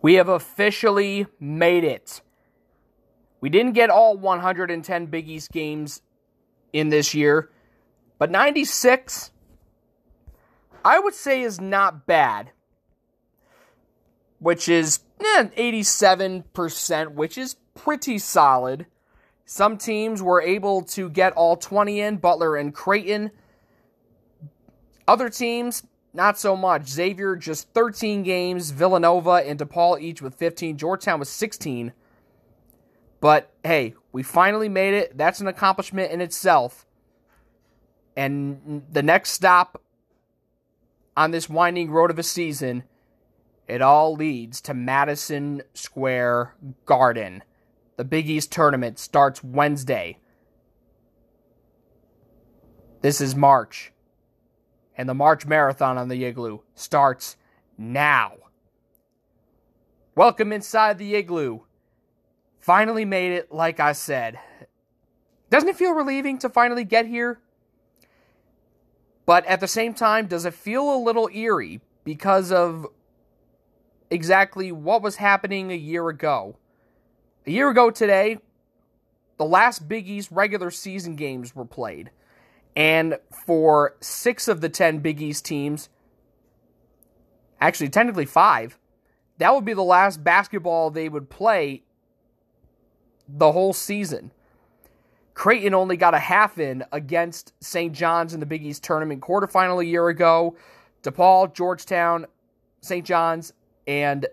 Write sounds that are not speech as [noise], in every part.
We have officially made it. We didn't get all 110 Big East games in this year, but 96, I would say, is not bad. Which is eh, 87%, which is pretty solid. Some teams were able to get all 20 in, Butler and Creighton. Other teams, not so much. Xavier just 13 games, Villanova and DePaul each with 15, Georgetown with 16. But hey, we finally made it. That's an accomplishment in itself. And the next stop on this winding road of a season, it all leads to Madison Square Garden. The Big East tournament starts Wednesday. This is March. And the March Marathon on the Igloo starts now. Welcome inside the Igloo. Finally made it, like I said. Doesn't it feel relieving to finally get here? But at the same time, does it feel a little eerie because of exactly what was happening a year ago? A year ago today, the last Big East regular season games were played. And for six of the 10 Big East teams, actually, technically five, that would be the last basketball they would play the whole season. Creighton only got a half in against St. John's in the Big East tournament quarterfinal a year ago. DePaul, Georgetown, St. John's, and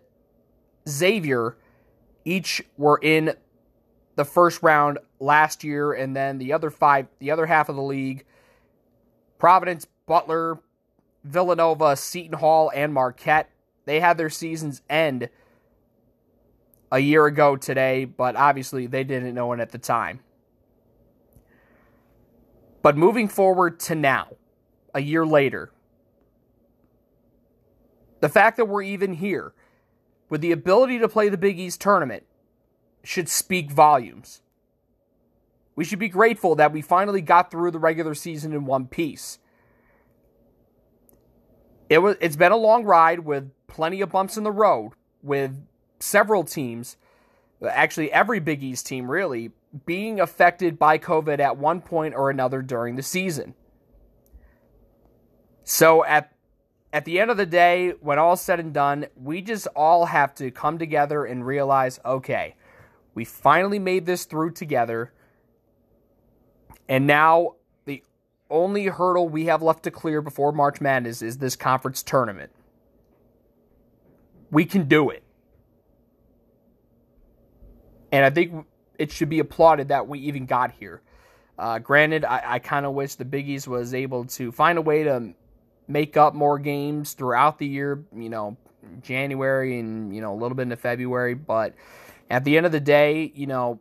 Xavier each were in the first round last year, and then the other five, the other half of the league, Providence, Butler, Villanova, Seton Hall, and Marquette, they had their seasons end a year ago today, but obviously they didn't know it at the time. But moving forward to now, a year later, the fact that we're even here with the ability to play the Big East tournament should speak volumes. We should be grateful that we finally got through the regular season in one piece. It was it's been a long ride with plenty of bumps in the road with several teams, actually every Big East team really, being affected by COVID at one point or another during the season. So at at the end of the day, when all's said and done, we just all have to come together and realize, okay, we finally made this through together. And now the only hurdle we have left to clear before March Madness is this conference tournament. We can do it. And I think it should be applauded that we even got here. Uh, granted, I, I kind of wish the Big East was able to find a way to make up more games throughout the year, you know, January and, you know, a little bit into February. But at the end of the day, you know,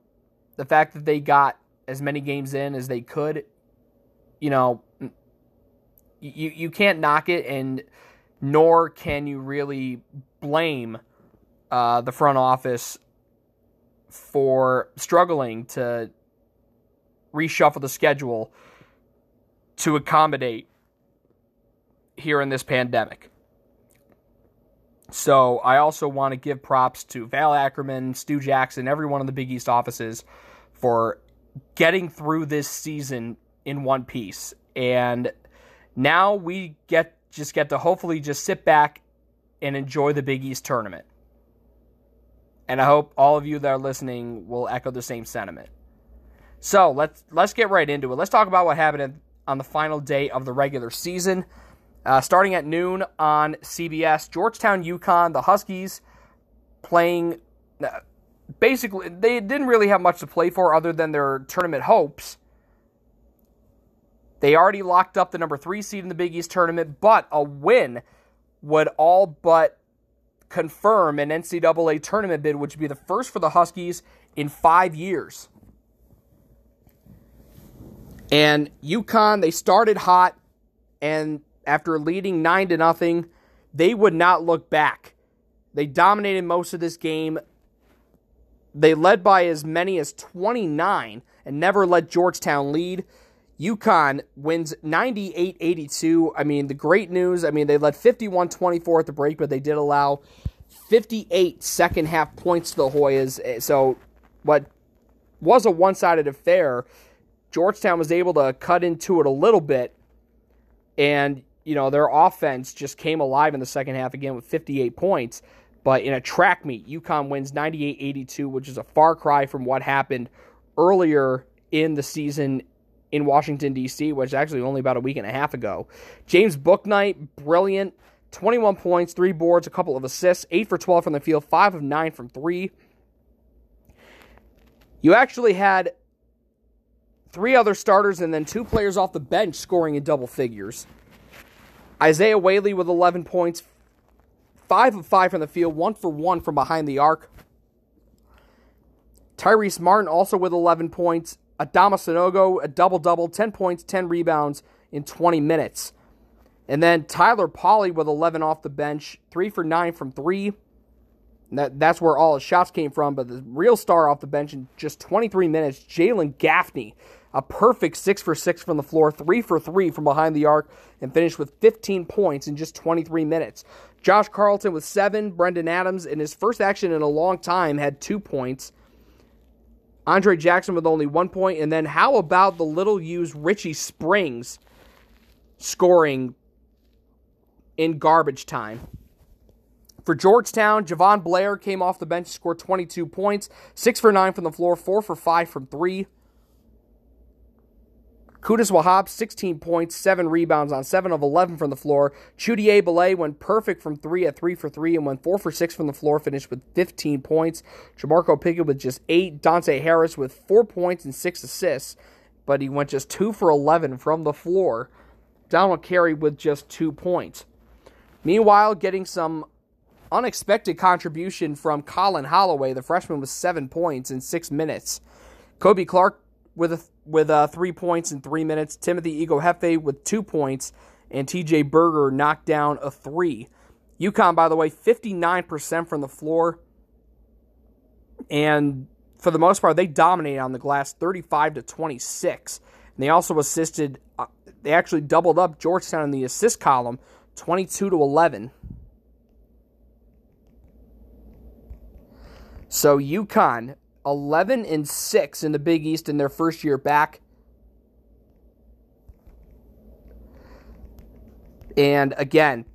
the fact that they got as many games in as they could, you know, you, you can't knock it, and nor can you really blame uh, the front office for struggling to reshuffle the schedule to accommodate here in this pandemic. So I also want to give props to Val Ackerman, Stu Jackson, everyone in the Big East offices for getting through this season in one piece. And now we get just get to hopefully just sit back and enjoy the Big East tournament. And I hope all of you that are listening will echo the same sentiment. So let's let's get right into it. Let's talk about what happened on the final day of the regular season. Uh, starting at noon on CBS, Georgetown, UConn, the Huskies playing. Uh, basically, they didn't really have much to play for other than their tournament hopes. They already locked up the number three seed in the Big East tournament, but a win would all but confirm an NCAA tournament bid, which would be the first for the Huskies in five years. And UConn, they started hot, and after leading 9 to nothing, they would not look back. They dominated most of this game. They led by as many as 29 and never let Georgetown lead. UConn wins 98 82. I mean, the great news I mean, they led 51 24 at the break, but they did allow 58 second half points to the Hoyas. Eh, so, what was a one sided affair, Georgetown was able to cut into it a little bit. And, you know, their offense just came alive in the second half again with 58 points. But in a track meet, UConn wins 98 82, which is a far cry from what happened earlier in the season in Washington, D.C., which is actually only about a week and a half ago. James Bouknight, brilliant. 21 points, three boards, a couple of assists, 8 for 12 from the field, 5 of 9 from 3. You actually had three other starters and then two players off the bench scoring in double figures. Isaiah Whaley with 11 points, 5 of 5 from the field, 1 for 1 from behind the arc. Tyrese Martin also with 11 points. Adama Sanogo, a double double, 10 points, 10 rebounds in 20 minutes. And then Tyler Polley with 11 off the bench, 3 for 9 from 3. That, that's where all his shots came from. But the real star off the bench in just 23 minutes, Jalen Gaffney, a perfect 6 for 6 from the floor, 3 for 3 from behind the arc, and finished with 15 points in just 23 minutes. Josh Carlton with 7. Brendan Adams, in his first action in a long time, had 2 points. Andre Jackson with only one point. And then how about the little used Richie Springs scoring in garbage time? For Georgetown, Jahvon Blair came off the bench, scored 22 points, 6 for 9 from the floor, 4 for 5 from 3. Qudus Wahab, 16 points, 7 rebounds on 7 of 11 from the floor. Chudier Bile went perfect from 3 at 3 for 3 and went 4 for 6 from the floor, finished with 15 points. Jamorko Pickett with just 8. Dante Harris with 4 points and 6 assists, but he went just 2 for 11 from the floor. Donald Carey with just 2 points. Meanwhile, getting some unexpected contribution from Collin Holloway, the freshman with 7 points in 6 minutes. Kobe Clark with a, with uh, three points in three minutes. Timothy Ighoefe with two points, and T.J. Berger knocked down a three. UConn, by the way, 59% from the floor, and for the most part, they dominated on the glass, 35 to 26. And they also assisted. Uh, they actually doubled up Georgetown in the assist column, 22 to 11. So UConn 11 and 6 in the Big East in their first year back. And again,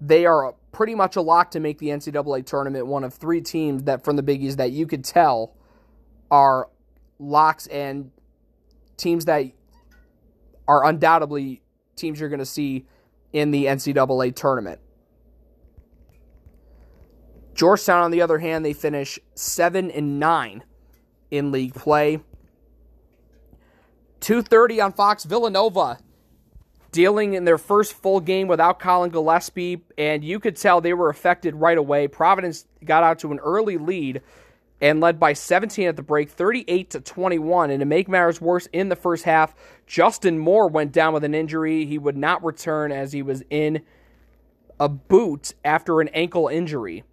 they are pretty much a lock to make the NCAA tournament. One of three teams that from the Big East that you could tell are locks and teams that are undoubtedly teams you're going to see in the NCAA tournament. Georgetown, on the other hand, they finish seven and nine in league play. 2:30 on Fox. Villanova dealing in their first full game without Colin Gillespie, and you could tell they were affected right away. Providence got out to an early lead and led by 17 at the break, 38 to 21. And to make matters worse, in the first half, Justin Moore went down with an injury. He would not return as he was in a boot after an ankle injury.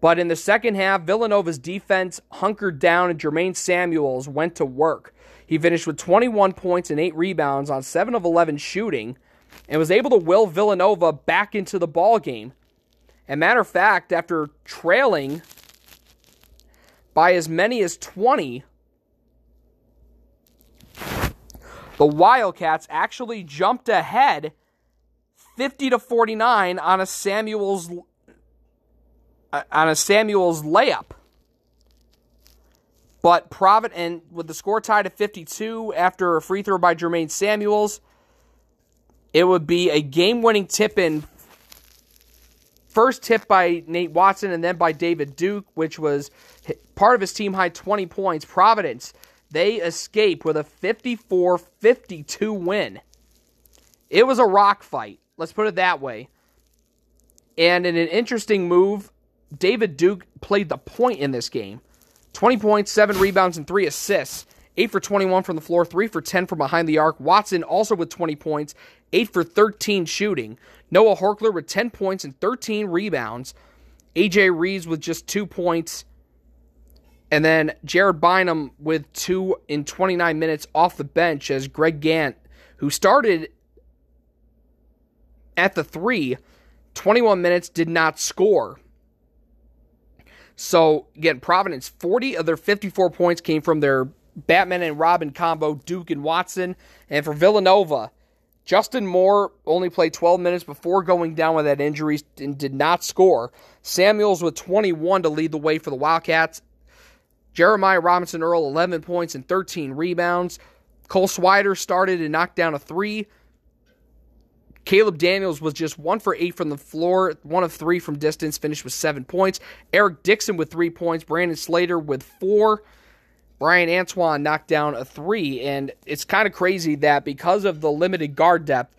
But in the second half, Villanova's defense hunkered down and Jermaine Samuels went to work. He finished with 21 points and 8 rebounds on 7 of 11 shooting and was able to will Villanova back into the ball game. And matter of fact, after trailing by as many as 20, the Wildcats actually jumped ahead 50 to 49 on a Samuels on a Samuels layup. But Providence, and with the score tied at 52 after a free throw by Jermaine Samuels, it would be a game winning tip in. First tip by Nate Watson and then by David Duke, which was part of his team high 20 points. Providence, they escape with a 54 52 win. It was a rock fight, let's put it that way. And in an interesting move, David Duke played the point in this game 20 points, 7 rebounds, and 3 assists. 8 for 21 from the floor, 3 for 10 from behind the arc. Watson also with 20 points, 8 for 13 shooting. Noah Horchler with 10 points and 13 rebounds. AJ Reeves with just 2 points. And then Jared Bynum with 2 in 29 minutes off the bench as Greg Gantt, who started at the 3, 21 minutes, did not score. So, again, Providence, 40 of their 54 points came from their Batman and Robin combo, Duke and Watson. And for Villanova, Justin Moore only played 12 minutes before going down with that injury and did not score. Samuels with 21 to lead the way for the Wildcats. Jeremiah Robinson Earl, 11 points and 13 rebounds. Cole Swider started and knocked down a three. Caleb Daniels was just one for eight from the floor, one of three from distance, finished with seven points. Eric Dixon with three points, Brandon Slater with four. Bryan Antoine knocked down a three, and it's kind of crazy that because of the limited guard depth,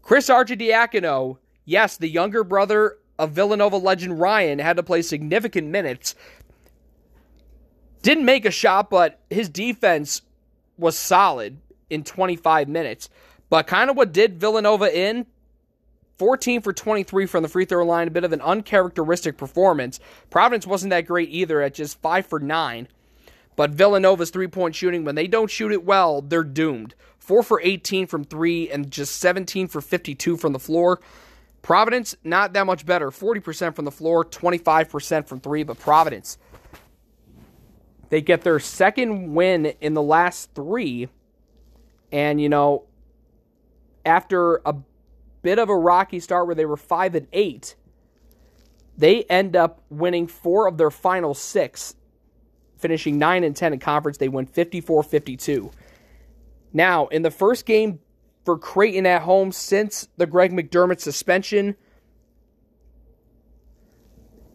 Chris Arcidiacono, yes, the younger brother of Villanova legend Ryan, had to play significant minutes. Didn't make a shot, but his defense was solid in 25 minutes. But kind of what did Villanova in 14 for 23 from the free throw line, a bit of an uncharacteristic performance. Providence wasn't that great either at just 5 for 9. But Villanova's three point shooting, when they don't shoot it well, they're doomed. 4 for 18 from 3 and just 17 for 52 from the floor. Providence, not that much better. 40% from the floor, 25% from 3, but Providence. They get their second win in the last three. And, you know, after a bit of a rocky start where they were 5 and 8, they end up winning four of their final six, finishing 9 and 10 in conference. They win 54 52. Now, in the first game for Creighton at home since the Greg McDermott suspension,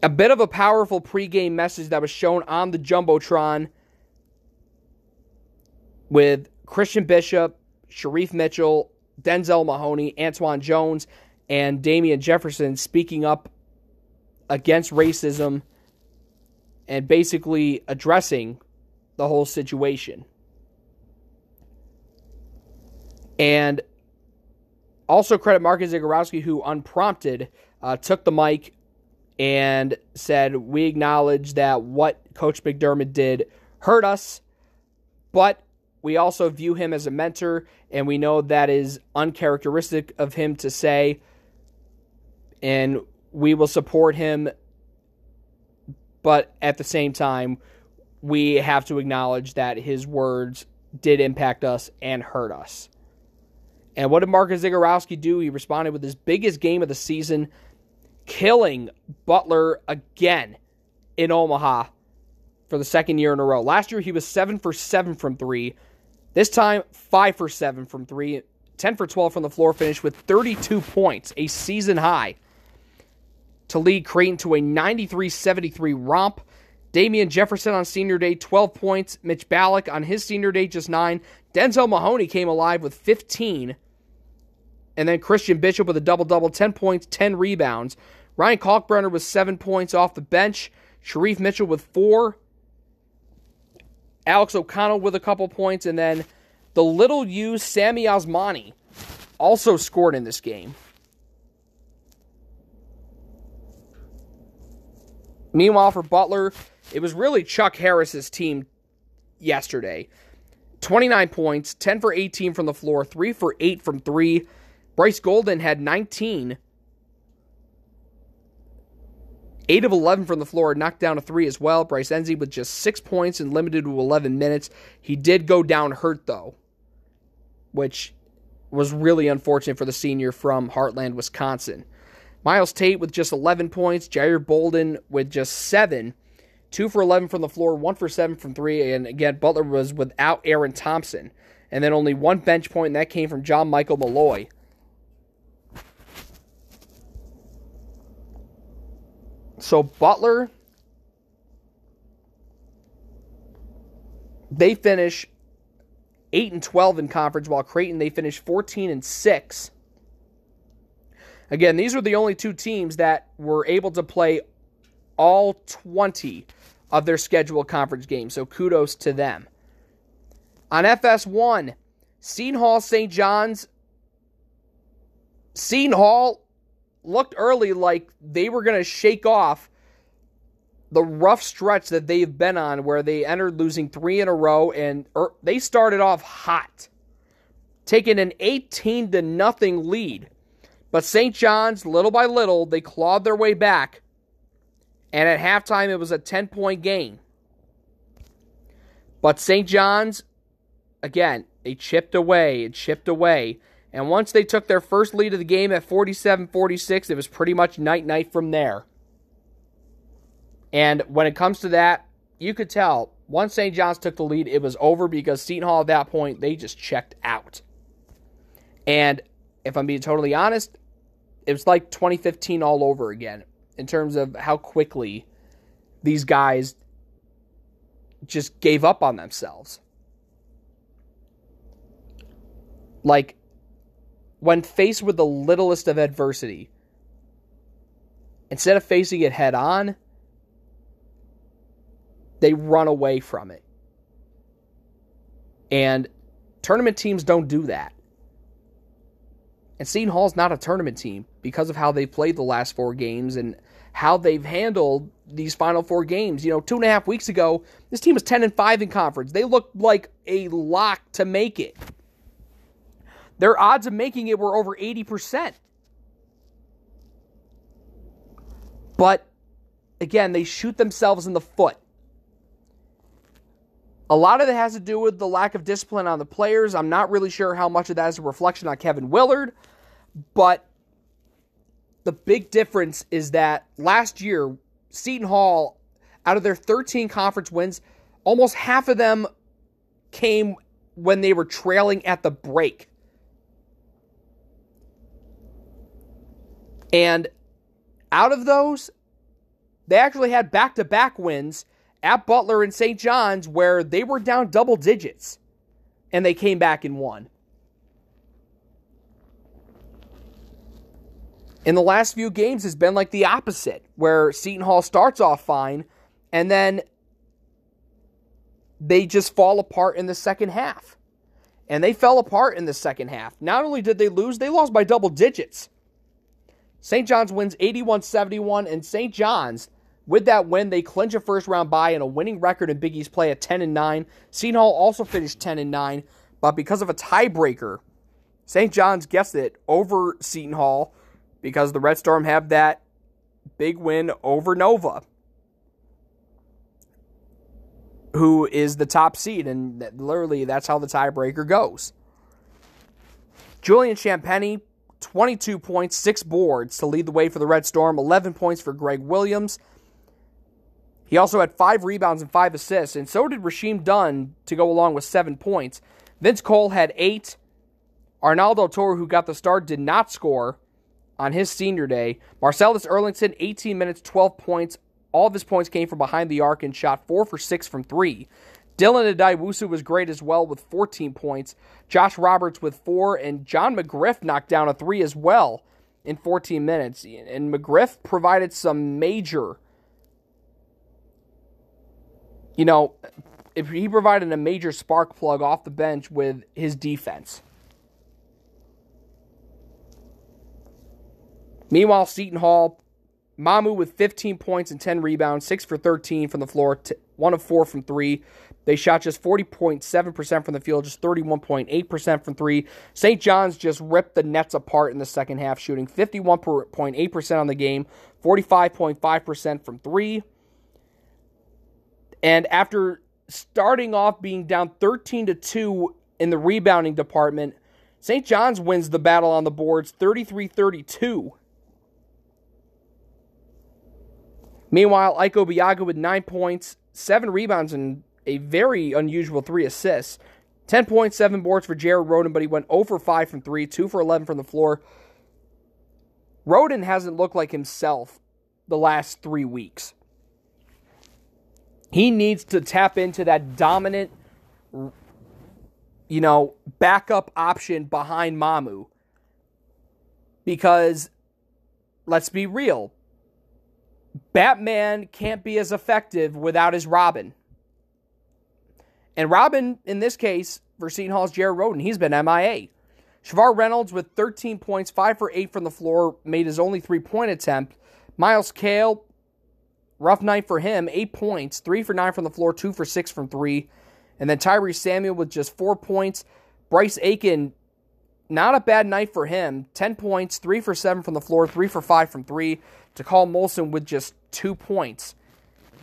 a bit of a powerful pregame message that was shown on the Jumbotron with Christian Bishop, Shereef Mitchell, Denzel Mahoney, Antwann Jones, and Damien Jefferson speaking up against racism and basically addressing the whole situation. And also credit Marcus Zegarowski, who unprompted uh, took the mic and said, We acknowledge that what Coach McDermott did hurt us, but we also view him as a mentor, and we know that is uncharacteristic of him to say, and we will support him. But at the same time, we have to acknowledge that his words did impact us and hurt us. And what did Marcus Zegarowski do? He responded with his biggest game of the season, killing Butler again in Omaha for the second year in a row. Last year, he was 7 for 7 from 3. This time, 5 for 7 from 3, 10 for 12 from the floor finish with 32 points, a season high, to lead Creighton to a 93 73 romp. Damien Jefferson on senior day, 12 points. Mitch Ballock on his senior day, just 9. Denzel Mahoney came alive with 15. And then Christian Bishop with a double double, 10 points, 10 rebounds. Ryan Kalkbrenner with 7 points off the bench. Shereef Mitchell with 4. Alex O'Connell with a couple points, and then the little used Sammy Osmani also scored in this game. Meanwhile, for Butler, it was really Chuck Harris's team yesterday. 29 points, 10 for 18 from the floor, 3 for 8 from 3. Bryce Golden had 19 8 of 11 from the floor, knocked down a three as well. Bryce Nze with just six points and limited to 11 minutes. He did go down hurt, though, which was really unfortunate for the senior from Hartland, Wisconsin. Myles Tate with just 11 points. Jair Bolden with just seven. Two for 11 from the floor, one for seven from three. And again, Butler was without Aaron Thompson. And then only one bench point, and that came from John Michael Mulloy. So Butler, they finish 8 and 12 in conference, while Creighton they finish 14 and 6. Again, these were the only two teams that were able to play all 20 of their scheduled conference games. So kudos to them. On FS1, Seton Hall St. John's. Seton Hall looked early like they were going to shake off the rough stretch that they've been on where they entered losing three in a row and er, they started off hot taking an 18 to nothing lead but st john's little by little they clawed their way back And at halftime, it was a 10 point game. But St. John's, again, they chipped away and chipped away. And once they took their first lead of the game at 47 46, it was pretty much night night from there. And when it comes to that, you could tell once St. John's took the lead, it was over because Seton Hall at that point, they just checked out. And if I'm being totally honest, it was like 2015 all over again in terms of how quickly these guys just gave up on themselves. Like, when faced with the littlest of adversity, instead of facing it head on, they run away from it. And tournament teams don't do that. And Seton Hall's not a tournament team because of how they played the last four games and how they've handled these final four games. You know, two and a half weeks ago, this team was 10 and 5 in conference. They looked like a lock to make it. Their odds of making it were over 80%. But again, they shoot themselves in the foot. A lot of it has to do with the lack of discipline on the players. I'm not really sure how much of that is a reflection on Kevin Willard, but the big difference is that last year, Seton Hall, out of their 13 conference wins, almost half of them came when they were trailing at the break. And out of those, they actually had back to back wins at Butler and St. John's where they were down double digits and they came back and won. In the last few games it's been like the opposite, where Seton Hall starts off fine and then they just fall apart in the second half. And they fell apart in the second half. Not only did they lose, they lost by double digits. St. John's wins 81 71, and St. John's with that win, they clinch a first round bye and a winning record in Big East play at 10 and 9. Seton Hall also finished 10 and 9, but because of a tiebreaker, St. John's gets it over Seton Hall because the Red Storm have that big win over Nova, who is the top seed, and literally that's how the tiebreaker goes. Julian Champagnie, 22 points, 6 boards to lead the way for the Red Storm, 11 points for Greg Williams. He also had five rebounds and five assists, and so did Rasheem Dunn to go along with seven points. Vince Cole had eight. Arnaldo Toro, who got the start, did not score on his senior day. Marcellus Earlington, 18 minutes, 12 points. All of his points came from behind the arc and shot four for six from three. Dylan Addae-Wusu was great as well with 14 points. Josh Roberts with four, and John McGriff knocked down a three as well in 14 minutes. And McGriff provided some major you know, if he provided a major spark plug off the bench with his defense. Meanwhile, Seton Hall, Mamu with 15 points and 10 rebounds, 6 for 13 from the floor, 1 of 4 from 3. They shot just 40.7% from the field, just 31.8% from 3. St. John's just ripped the Nets apart in the second half, shooting 51.8% on the game, 45.5% from 3. And after starting off being down 13 to 2 in the rebounding department, St. John's wins the battle on the boards 33 32. Meanwhile, Ike Obiagu with nine points, seven rebounds, and a very unusual three assists. 10.7 boards for Jared Rhoden, but he went 0 for 5 from 3, 2 for 11 from the floor. Rhoden hasn't looked like himself the last three weeks. He needs to tap into that dominant, you know, backup option behind Mamu. Because, let's be real, Batman can't be as effective without his Robin. And Robin, in this case, for Seton Hall's Jared Rhoden, he's been MIA. Shavar Reynolds with 13 points, 5 for 8 from the floor, made his only three point attempt. Myles Cale, Rough night for him. Eight points, three for nine from the floor, two for six from three. And then Tyree Samuel with just four points. Bryce Aiken, not a bad night for him. 10 points, 3 for 7 from the floor, 3 for 5 from 3. Takal Molson with just 2 points.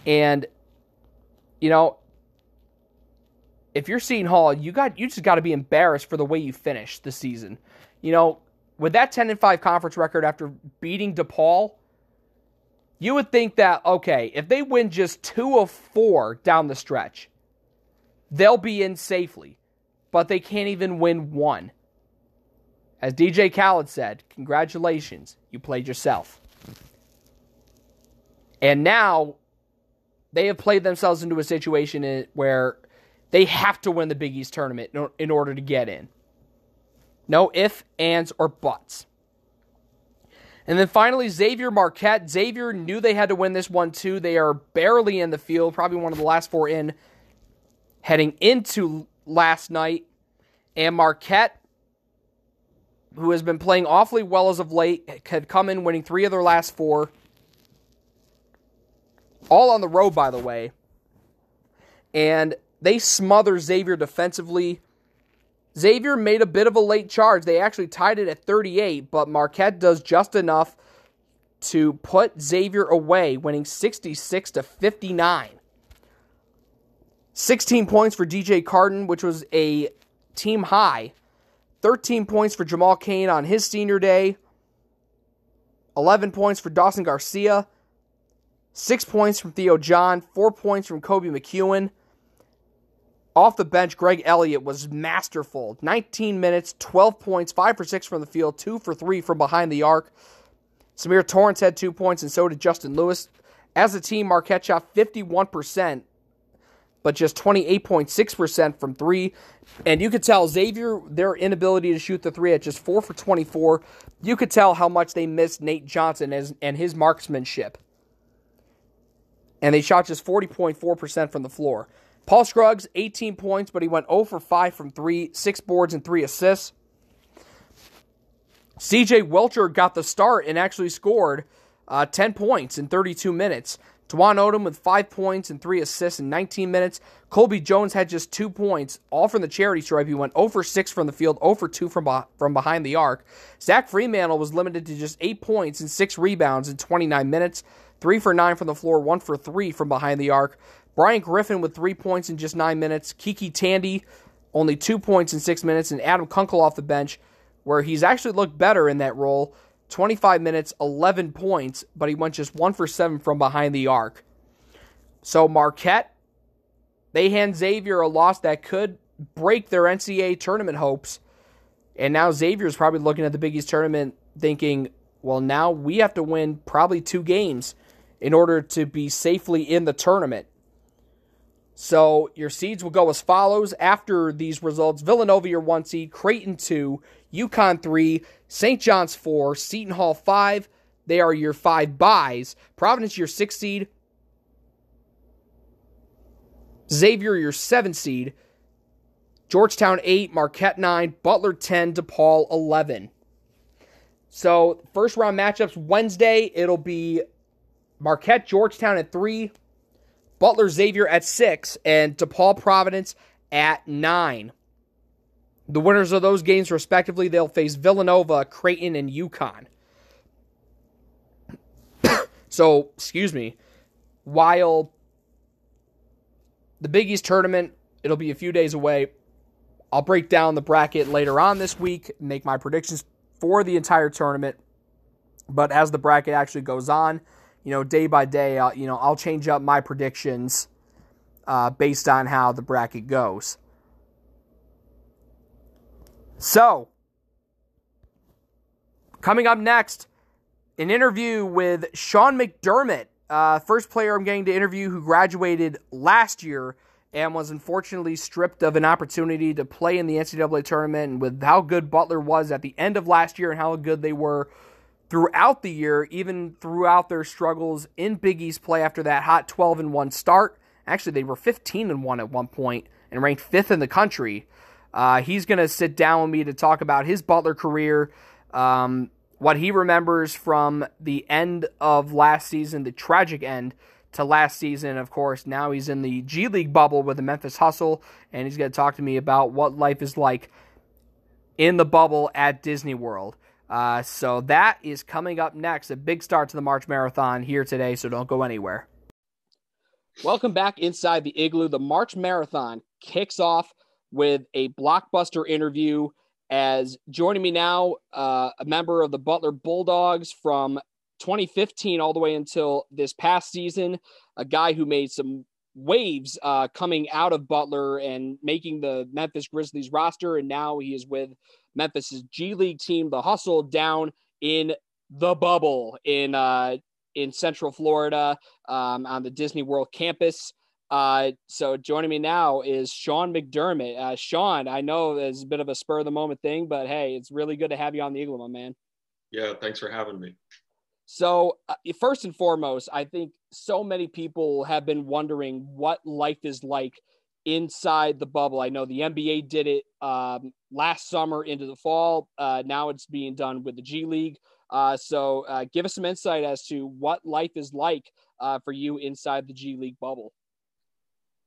And, you know, if you're Seton Hall, you got you just got to be embarrassed for the way you finished the season. You know, with that 10 and 5 conference record after beating DePaul, you would think that okay, if they win just 2 of 4 down the stretch, they'll be in safely. But they can't even win one. As DJ Khaled said, congratulations, you played yourself. And now they have played themselves into a situation where they have to win the Big East tournament in order to get in. No ifs, ands, or buts. And then finally, Xavier Marquette. Xavier knew they had to win this one too. They are barely in the field, probably one of the last four in heading into last night. And Marquette, who has been playing awfully well as of late, had come in winning three of their last four. All on the road, by the way. And they smother Xavier defensively. Xavier made a bit of a late charge. They actually tied it at 38, but Marquette does just enough to put Xavier away, winning 66 to 59. 16 points for DJ Carton, which was a team high. 13 points for Jamal Cain on his senior day. 11 points for Dawson Garcia. 6 points from Theo John. 4 points from Koby McEwen. Off the bench, Greg Elliott was masterful. 19 minutes, 12 points, 5 for 6 from the field, 2 for 3 from behind the arc. Symir Torrence had 2 points, and so did Justin Lewis. As a team, Marquette shot 51%, but just 28.6% from 3. And you could tell Xavier, their inability to shoot the 3 at just 4 for 24, you could tell how much they missed Nate Johnson and his marksmanship. And they shot just 40.4% from the floor. Paul Scruggs, 18 points, but he went 0 for 5 from 3, 6 boards and 3 assists. CJ Wilcher got the start and actually scored uh, 10 points in 32 minutes. Dwon Odom with 5 points and 3 assists in 19 minutes. Colby Jones had just 2 points, all from the charity stripe. He went 0 for 6 from the field, 0 for 2 from, be- from behind the arc. Zach Freemantle was limited to just 8 points and 6 rebounds in 29 minutes. 3 for 9 from the floor, 1 for 3 from behind the arc. Brian Griffin with three points in just nine minutes. KyKy Tandy, only two points in six minutes. And Adam Kunkel off the bench, where he's actually looked better in that role. 25 minutes, 11 points, but he went just one for seven from behind the arc. So Marquette, they hand Xavier a loss that could break their NCAA tournament hopes. And now Xavier is probably looking at the Big East tournament thinking, well, now we have to win probably two games in order to be safely in the tournament. So your seeds will go as follows after these results Villanova, your one seed, Creighton, two, UConn, three, St. John's, four, Seton Hall, five. They are your five buys. Providence, your six seed. Xavier, your seven seed. Georgetown, eight. Marquette, nine. Butler, 10. DePaul, 11. So, first round matchups Wednesday, it'll be Marquette, Georgetown at three. Butler Xavier at six, and DePaul Providence at nine. The winners of those games, respectively, they'll face Villanova, Creighton, and UConn. [coughs] so, excuse me, while the Big East tournament, it'll be a few days away. I'll break down the bracket later on this week, make my predictions for the entire tournament. But as the bracket actually goes on, you know, day by day, uh, you know, I'll change up my predictions uh, based on how the bracket goes. So, coming up next, an interview with Sean McDermott, uh, first player I'm getting to interview who graduated last year and was unfortunately stripped of an opportunity to play in the NCAA tournament. And with how good Butler was at the end of last year and how good they were throughout the year, even throughout their struggles in Big East play after that hot 12 and 1 start. Actually, they were 15 and 1 at one point and ranked fifth in the country. Uh, he's going to sit down with me to talk about his Butler career, um, what he remembers from the end of last season, the tragic end to last season. Of course, now he's in the G League bubble with the Memphis Hustle, and he's going to talk to me about what life is like in the bubble at Disney World. Uh, so that is coming up next. A big start to the March Marathon here today, so don't go anywhere. Welcome back inside the igloo. The March Marathon kicks off with a blockbuster interview. As joining me now, uh, a member of the Butler Bulldogs from 2015 all the way until this past season, a guy who made some waves uh, coming out of Butler and making the Memphis Grizzlies roster, and now he is with Memphis's G League team, the Hustle, down in the bubble in uh, in Central Florida um, on the Disney World campus. Uh, so joining me now is Sean McDermott. Uh, Sean, I know it's a bit of a spur of the moment thing, but hey, it's really good to have you on the Igloo, my man. Yeah, thanks for having me. So, uh, first and foremost, I think so many people have been wondering what life is like inside the bubble. I know the NBA did it um, last summer into the fall. Uh, now it's being done with the G League. Uh, so, uh, give us some insight as to what life is like uh, for you inside the G League bubble.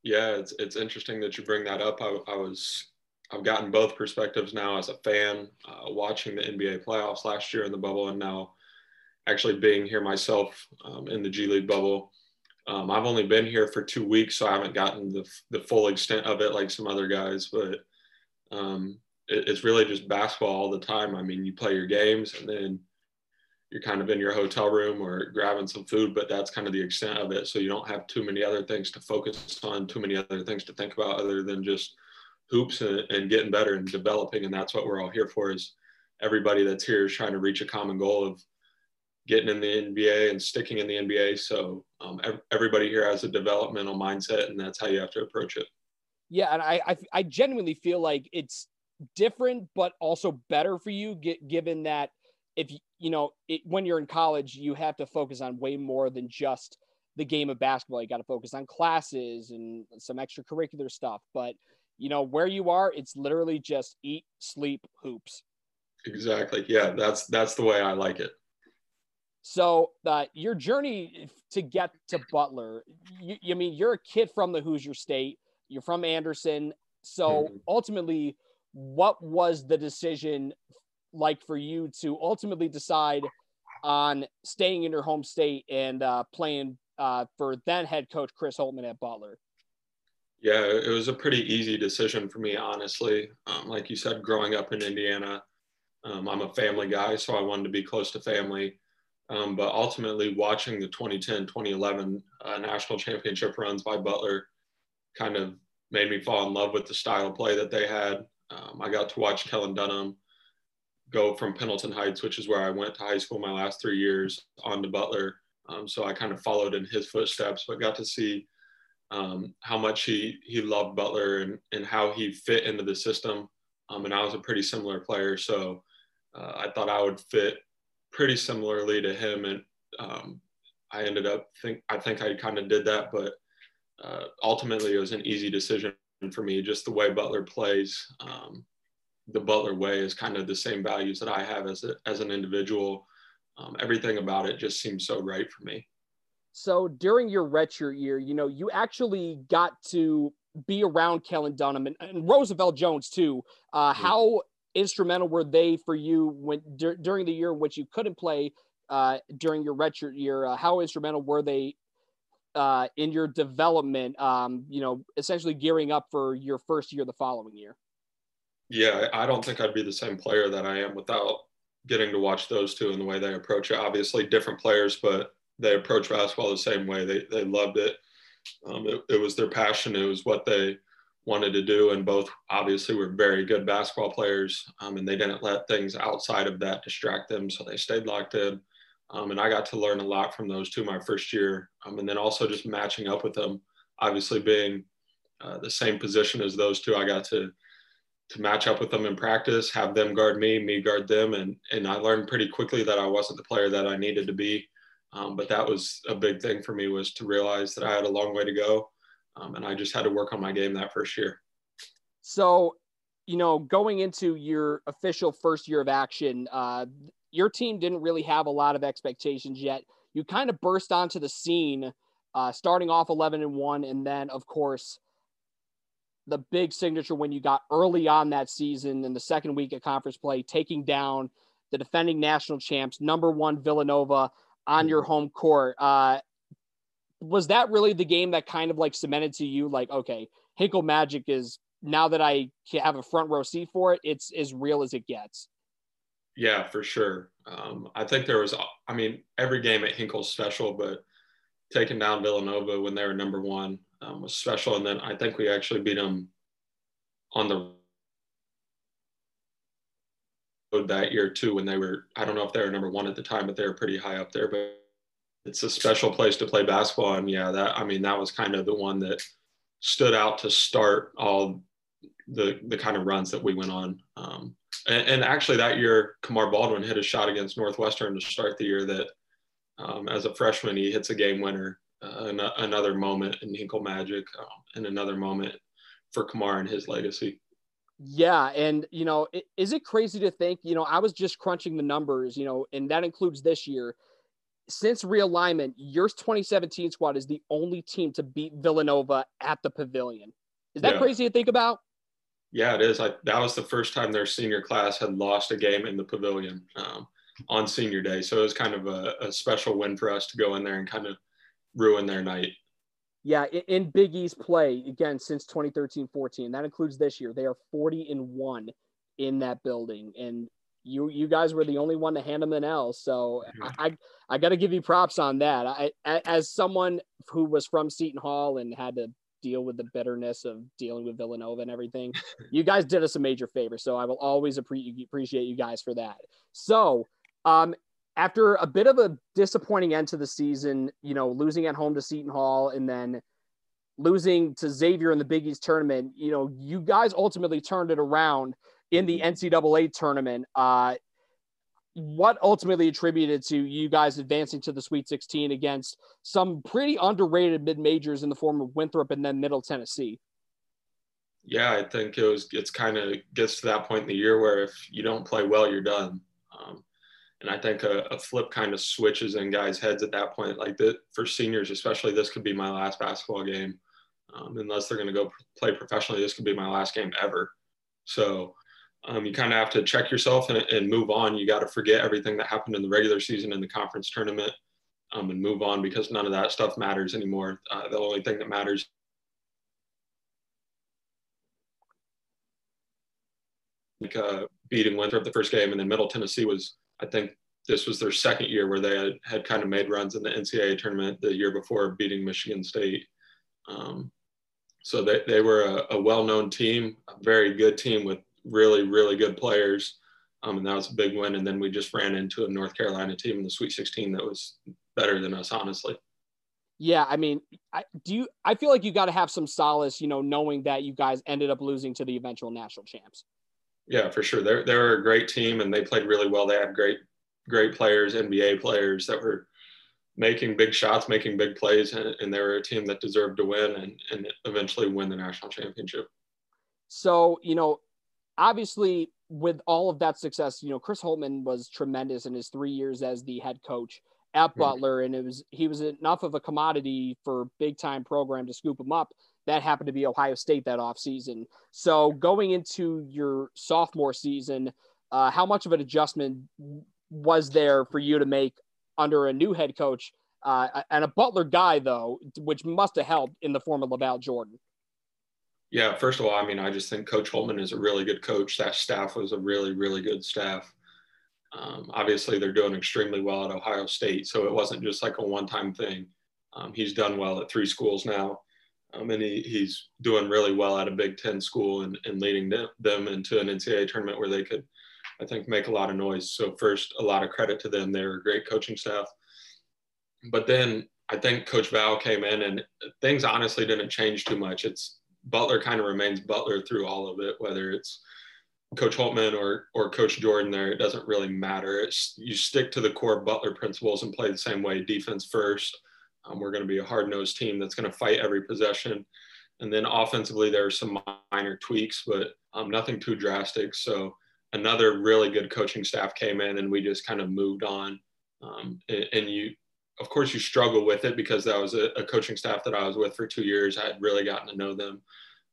Yeah, it's it's interesting that you bring that up. I, I was I've gotten both perspectives now as a fan, uh, watching the NBA playoffs last year in the bubble, and now actually being here myself um, in the G League bubble. Um, I've only been here for two weeks, so I haven't gotten the, the full extent of it like some other guys, but um, it, it's really just basketball all the time. I mean, you play your games and then you're kind of in your hotel room or grabbing some food, but that's kind of the extent of it. So you don't have too many other things to focus on, too many other things to think about other than just hoops and, and getting better and developing. And that's what we're all here for is everybody that's here is trying to reach a common goal of getting in the NBA and sticking in the NBA. So um, everybody here has a developmental mindset, and that's how you have to approach it. Yeah, and I I, I genuinely feel like it's different, but also better for you, get, given that if you know it, when you're in college, you have to focus on way more than just the game of basketball. You got to focus on classes and some extracurricular stuff. But you know where you are, it's literally just eat, sleep, hoops. Exactly. Yeah, that's that's the way I like it. So uh, your journey to get to Butler, you, you mean you're a kid from the Hoosier State, you're from Anderson. So mm-hmm. ultimately, what was the decision like for you to ultimately decide on staying in your home state and uh, playing uh, for then head coach Chris Holtmann at Butler? Yeah, it was a pretty easy decision for me, honestly. Um, like you said, growing up in Indiana, um, I'm a family guy, so I wanted to be close to family. Um, but ultimately, watching the 2010 2011 uh, national championship runs by Butler kind of made me fall in love with the style of play that they had. Um, I got to watch Kellen Dunham go from Pendleton Heights, which is where I went to high school my last three years, on to Butler. Um, so I kind of followed in his footsteps, but got to see um, how much he he loved Butler and, and how he fit into the system. Um, and I was a pretty similar player, so uh, I thought I would fit pretty similarly to him, and um, I ended up think I think I kind of did that, but uh, ultimately it was an easy decision for me. Just the way Butler plays, um, the Butler way is kind of the same values that I have as a, as an individual. Um, everything about it just seems so right for me. So during your redshirt year, you know, you actually got to be around Kellen Dunham and, and Roosevelt Jones too. Uh, how instrumental were they for you when dur- during the year in which you couldn't play uh, during your redshirt year? Uh, how instrumental were they uh, in your development? Um, you know, essentially gearing up for your first year the following year. Yeah, I don't think I'd be the same player that I am without getting to watch those two and the way they approach it. Obviously, different players, but they approach basketball the same way. They they loved it. Um, it, it was their passion. It was what they wanted to do. And both obviously were very good basketball players. Um, and they didn't let things outside of that distract them. So they stayed locked in. Um, and I got to learn a lot from those two my first year. Um, and then also just matching up with them, obviously being uh, the same position as those two, I got to to match up with them in practice, have them guard me, me guard them, and and I learned pretty quickly that I wasn't the player that I needed to be. Um, but that was a big thing for me was to realize that I had a long way to go um, and I just had to work on my game that first year. So, you know, going into your official first year of action, uh, your team didn't really have a lot of expectations yet. You kind of burst onto the scene, uh, starting off 11 and one, and then, of course, the big signature when you got early on that season in the second week of conference play, taking down the defending national champs, number one Villanova on your mm-hmm. home court. Uh, was that really the game that kind of like cemented to you, like, okay, Hinkle Magic is now that I have a front row seat for it, it's as real as it gets. Yeah, for sure. Um, I think there was, I mean, every game at Hinkle's special, but taking down Villanova when they were number one um, was special. And then I think we actually beat them on the road that year too when they were, I don't know if they were number one at the time, but they were pretty high up there. But it's a special place to play basketball. And yeah, that, I mean, that was kind of the one that stood out to start all the, the kind of runs that we went on. Um, and, and, actually that year, Kamar Baldwin hit a shot against Northwestern to start the year that um, as a freshman, he hits a game winner, uh, an- another moment in Hinkle Magic, um, and another moment for Kamar and his legacy. Yeah, and you know, is it crazy to think? You know, I was just crunching the numbers, you know, and that includes this year. Since realignment, your 2017 squad is the only team to beat Villanova at the Pavilion. Is that yeah. crazy to think about? Yeah, it is. I, that was the first time their senior class had lost a game in the Pavilion. Um, on senior day. So it was kind of a, a, special win for us to go in there and kind of ruin their night. Yeah, in Big East play again since 2013-14. That includes this year. They are 40 and 1 in that building and you you guys were the only one to hand them an L. So mm-hmm. I I, I got to give you props on that. I as someone who was from Seton Hall and had to deal with the bitterness of dealing with Villanova and everything. [laughs] you guys did us a major favor, so I will always appreciate you guys for that. So, um, after a bit of a disappointing end to the season, you know, losing at home to Seton Hall and then losing to Xavier in the Big East tournament, you know, you guys ultimately turned it around in the NCAA tournament. Uh, what ultimately attributed to you guys advancing to the Sweet 16 against some pretty underrated mid majors in the form of Winthrop and then Middle Tennessee? Yeah, I think it was. It's kind of gets to that point in the year where if you don't play well, you're done. Um, and I think a, a, flip kind of switches in guys' heads at that point. Like the, for seniors, especially, this could be my last basketball game. Um, unless they're going to go play professionally, this could be my last game ever. So um, you kind of have to check yourself and, and move on. You got to forget everything that happened in the regular season and the conference tournament um, and move on because none of that stuff matters anymore. Uh, the only thing that matters like uh, beating Winthrop the first game, and then Middle Tennessee was, I think, this was their second year where they had, had kind of made runs in the NCAA tournament the year before beating Michigan State. Um, so they, they were a, a well-known team, a very good team with really, really good players. Um, and that was a big win. And then we just ran into a North Carolina team in the Sweet 16 that was better than us, honestly. Yeah, I mean, I, do you? I feel like you got to have some solace, you know, knowing that you guys ended up losing to the eventual national champs. Yeah, for sure. They're they're a great team, and they played really well. They had great great players, NBA players that were making big shots, making big plays, and, and they were a team that deserved to win and, and eventually win the national championship. So, you know, obviously with all of that success, you know, Chris Holtmann was tremendous in his three years as the head coach at mm-hmm. Butler, and it was he was enough of a commodity for big time program to scoop him up. That happened to be Ohio State that offseason. So going into your sophomore season, uh, how much of an adjustment was there for you to make under a new head coach uh, and a Butler guy, though, which must have helped in the form of LaVall Jordan? Yeah, first of all, I mean, I just think Coach Holtmann is a really good coach. That staff was a really, really good staff. Um, obviously, they're doing extremely well at Ohio State, so it wasn't just like a one-time thing. Um, he's done well at three schools now, um, and he, he's doing really well at a Big Ten school and, and leading them, them into an NCAA tournament where they could, I think, make a lot of noise. So first, a lot of credit to them. They're a great coaching staff. But then I think Coach Val came in, and things honestly didn't change too much. It's Butler kind of remains Butler through all of it, whether it's Coach Holtmann or or Coach Jordan there, it doesn't really matter. It's you stick to the core Butler principles and play the same way. Defense first. Um, we're going to be a hard nosed team that's going to fight every possession, and then offensively there are some minor tweaks, but um, nothing too drastic. So another really good coaching staff came in, and we just kind of moved on. Um, and, and you of course you struggle with it because that was a, a, coaching staff that I was with for two years. I had really gotten to know them.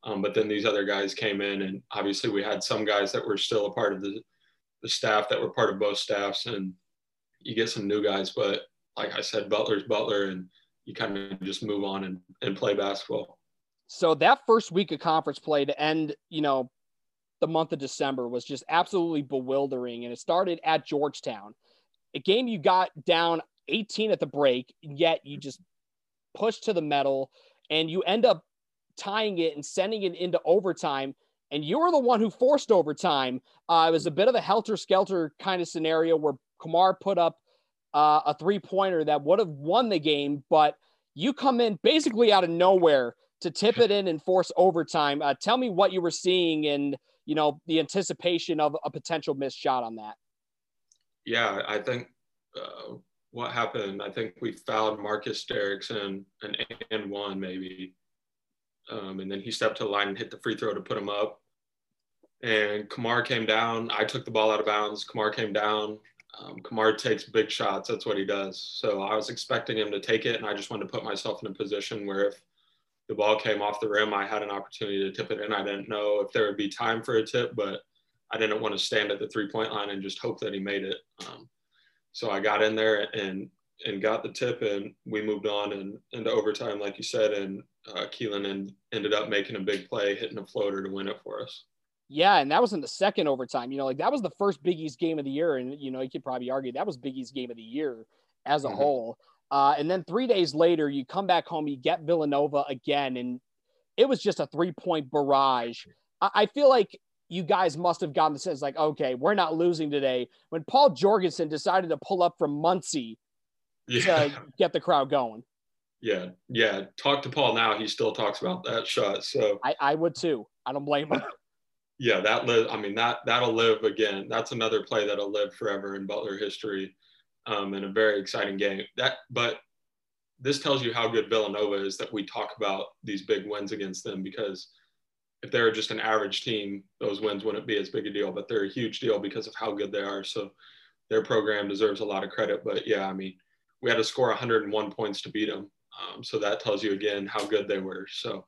Um, but then these other guys came in, and obviously we had some guys that were still a part of the, the staff that were part of both staffs, and you get some new guys. But like I said, Butler's Butler, and you kind of just move on and, and play basketball. So that first week of conference play to end, you know, the month of December was just absolutely bewildering. And it started at Georgetown, a game you got down 18 at the break, yet you just push to the metal and you end up tying it and sending it into overtime. And you were the one who forced overtime. Uh, it was a bit of a helter skelter kind of scenario where Kamar put up uh, a three pointer that would have won the game, but you come in basically out of nowhere to tip it in and force overtime. Uh, tell me what you were seeing and you know the anticipation of a potential missed shot on that. Yeah, I think uh, what happened. I think we fouled Marcus Derrickson an and one maybe, um, and then he stepped to the line and hit the free throw to put him up. And Kamar came down. I took the ball out of bounds. Kamar came down. Um, Kamar takes big shots. That's what he does. So I was expecting him to take it, and I just wanted to put myself in a position where if the ball came off the rim, I had an opportunity to tip it in. I didn't know if there would be time for a tip, but I didn't want to stand at the three point line and just hope that he made it. Um, so I got in there and and got the tip, and we moved on and into overtime, like you said, and uh, Kelan and ended up making a big play, hitting a floater to win it for us. Yeah, and that was in the second overtime. You know, like that was the first Big East game of the year, and you know you could probably argue that was Big East game of the year as a mm-hmm. whole. Uh, and then three days later, you come back home, you get Villanova again, and it was just a three point barrage. I, I feel like you guys must have gotten the sense like, okay, we're not losing today. When Paul Jorgensen decided to pull up from Muncie yeah. to get the crowd going. Yeah, yeah. Talk to Paul now. He still talks about that shot. So I, I would too. I don't blame him. [laughs] yeah, that live. I mean that that'll live again. That's another play that'll live forever in Butler history um, and a very exciting game. That, but this tells you how good Villanova is that we talk about these big wins against them because if they were just an average team, those wins wouldn't be as big a deal, but they're a huge deal because of how good they are. So their program deserves a lot of credit. But yeah, I mean, we had to score 101 points to beat them. Um, so that tells you again how good they were. So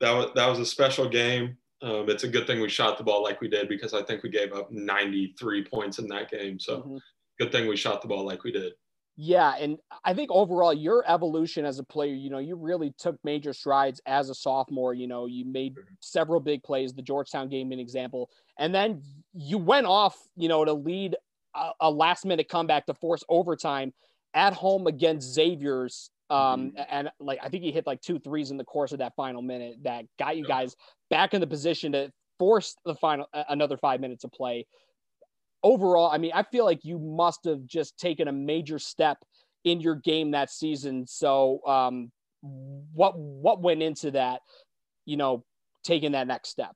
that was, that was a special game. Um, it's a good thing we shot the ball like we did because I think we gave up 93 points in that game. So mm-hmm good thing we shot the ball like we did. Yeah, and I think overall your evolution as a player, you know, you really took major strides as a sophomore. You know, you made several big plays, the Georgetown game an example, and then you went off, you know, to lead a, a last minute comeback to force overtime at home against Xavier's. Um, mm-hmm. and like I think he hit like two threes in the course of that final minute that got you guys back in the position to force the final another five minutes of play overall, I mean, I feel like you must have just taken a major step in your game that season. So, um, what what went into that? You know, taking that next step.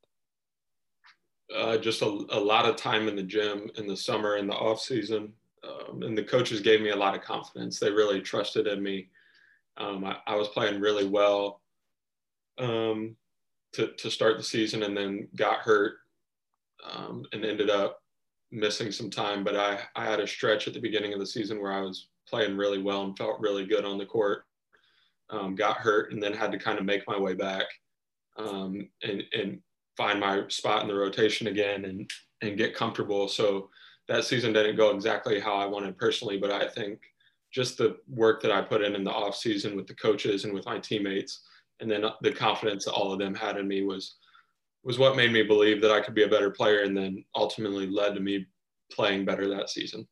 Uh, just a, a, lot of time in the gym in the summer and the off season, um, and the coaches gave me a lot of confidence. They really trusted in me. Um, I, I, was playing really well um, to to start the season, and then got hurt um, and ended up missing some time, but I, I had a stretch at the beginning of the season where I was playing really well and felt really good on the court. Um, got hurt and then had to kind of make my way back um, and, and find my spot in the rotation again and, and get comfortable. So that season didn't go exactly how I wanted personally, but I think just the work that I put in in the off season with the coaches and with my teammates, and then the confidence that all of them had in me was was what made me believe that I could be a better player and then ultimately led to me playing better that season.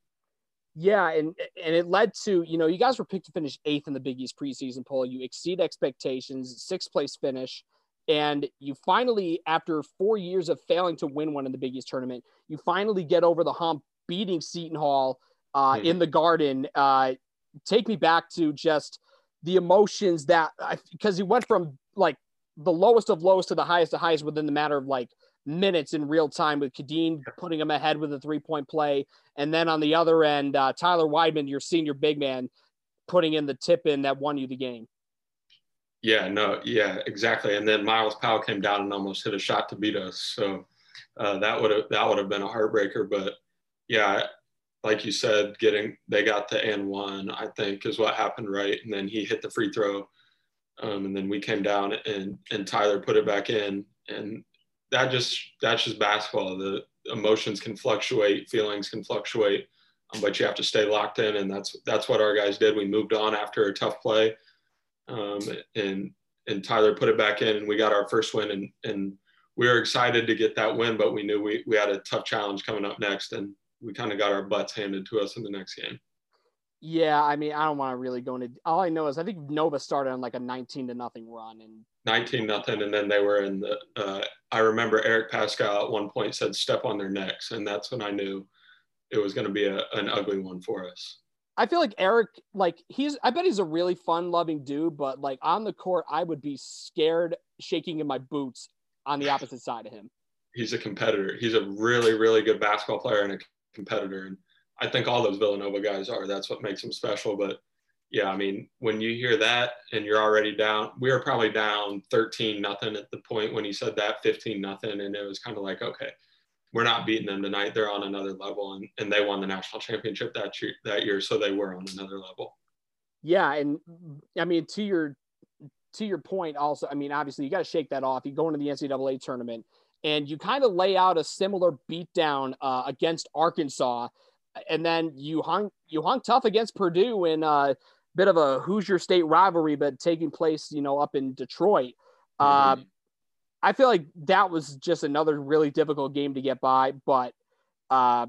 Yeah, and and it led to, you know, you guys were picked to finish eighth in the Big East preseason poll. You exceed expectations, sixth place finish. And you finally, after four years of failing to win one in the Big East tournament, you finally get over the hump, beating Seton Hall uh, mm-hmm. in the Garden. Uh, take me back to just the emotions that because you went from like the lowest of lowest to the highest of highest within the matter of like minutes in real time with Khadeen putting him ahead with a three point play. And then on the other end, uh, Tyler Wideman, your senior big man, putting in the tip in that won you the game. Yeah, no, yeah, exactly. And then Myles Powell came down and almost hit a shot to beat us. So uh, that would have that would have been a heartbreaker. But yeah, like you said, getting they got the and one, I think, is what happened right. And then he hit the free throw um, and then we came down and, and Tyler put it back in. and that just that's just basketball. The emotions can fluctuate, feelings can fluctuate, um, but you have to stay locked in, and that's that's what our guys did. We moved on after a tough play, um, and and Tyler put it back in, and we got our first win, and and we were excited to get that win, but we knew we we had a tough challenge coming up next, and we kind of got our butts handed to us in the next game. Yeah, I mean, I don't want to really go into. All I know is I think Nova started on like a nineteen to nothing run, and 19 nothing and then they were in the uh, i remember eric Paschall at one point said step on their necks and that's when i knew it was going to be a, an ugly one for us i feel like eric like he's i bet he's a really fun loving dude but like on the court i would be scared shaking in my boots on the opposite side of him he's a competitor he's a really really good basketball player and a competitor and i think all those villanova guys are that's what makes them special but yeah, I mean, when you hear that and you're already down, we were probably down 13 nothing at the point when he said that, 15 nothing. And it was kind of like, okay, we're not beating them tonight. They're on another level. And, and they won the national championship that year, that year. So they were on another level. Yeah. And I mean, to your, to your point also, I mean, obviously you got to shake that off. You go into the NCAA tournament and you kind of lay out a similar beatdown uh, against Arkansas. And then you hung, you hung tough against Purdue in a bit of a Hoosier State rivalry, but taking place, you know, up in Detroit. Mm-hmm. Uh, I feel like that was just another really difficult game to get by, but uh,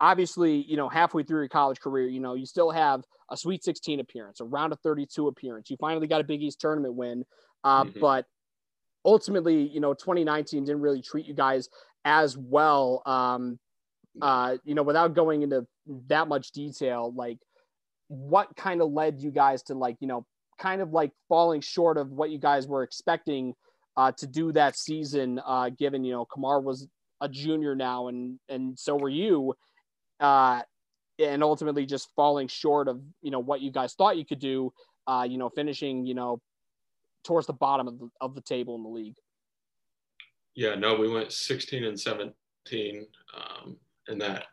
obviously, you know, halfway through your college career, you know, you still have a Sweet 16 appearance, a round of 32 appearance. You finally got a Big East tournament win, uh, mm-hmm. but ultimately, you know, 2019 didn't really treat you guys as well. Um, uh, you know, without going into that much detail, like what kind of led you guys to like you know kind of like falling short of what you guys were expecting uh, to do that season uh, given you know kamar was a junior now and and so were you uh, and ultimately just falling short of you know what you guys thought you could do uh, you know finishing you know towards the bottom of the, of the table in the league? Yeah no we went 16 and 17 um, and that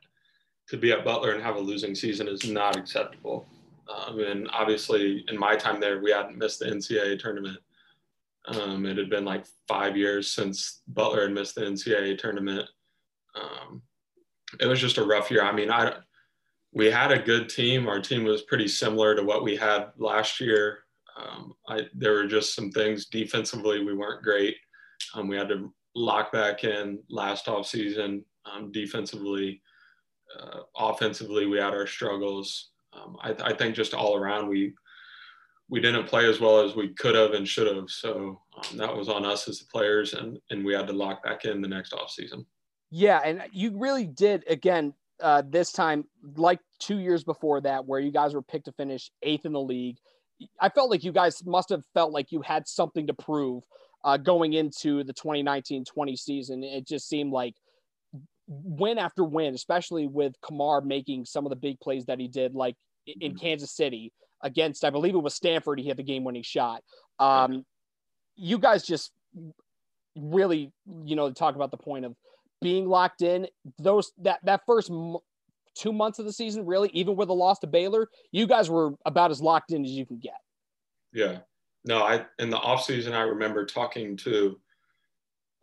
to be at Butler and have a losing season is not acceptable. Um, and obviously, in my time there, we hadn't missed the NCAA tournament. Um, it had been like five years since Butler had missed the NCAA tournament. Um, it was just a rough year. I mean, I we had a good team. Our team was pretty similar to what we had last year. Um, I, there were just some things defensively we weren't great. Um, we had to lock back in last off season. Um, defensively, uh, offensively, we had our struggles. Um, I, I, think just all around, we we didn't play as well as we could have and should have. So um, that was on us as the players, and and we had to lock back in the next off season. Yeah, and you really did again uh, this time, like two years before that, where you guys were picked to finish eighth in the league. I felt like you guys must have felt like you had something to prove uh, going into the 2019-20 season. It just seemed like win after win, especially with Kamar making some of the big plays that he did, like in mm-hmm. Kansas City against, I believe it was Stanford. He hit the game winning shot. Um, you guys just really, you know, talk about the point of being locked in. Those that that first m- two months of the season, really, even with a loss to Baylor, you guys were about as locked in as you can get. Yeah. No, I in the off season, I remember talking to,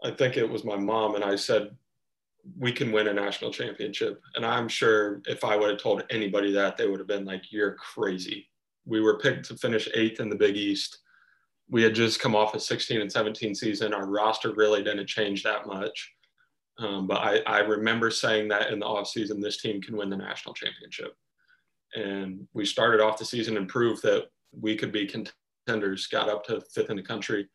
I think it was my mom, and I said, we can win a national championship. And I'm sure if I would have told anybody that, they would have been like, you're crazy. We were picked to finish eighth in the Big East. We had just come off a 16 and 17 season. Our roster really didn't change that much. Um, but I, I remember saying that in the offseason, this team can win the national championship. And we started off the season and proved that we could be contenders, got up to fifth in the country.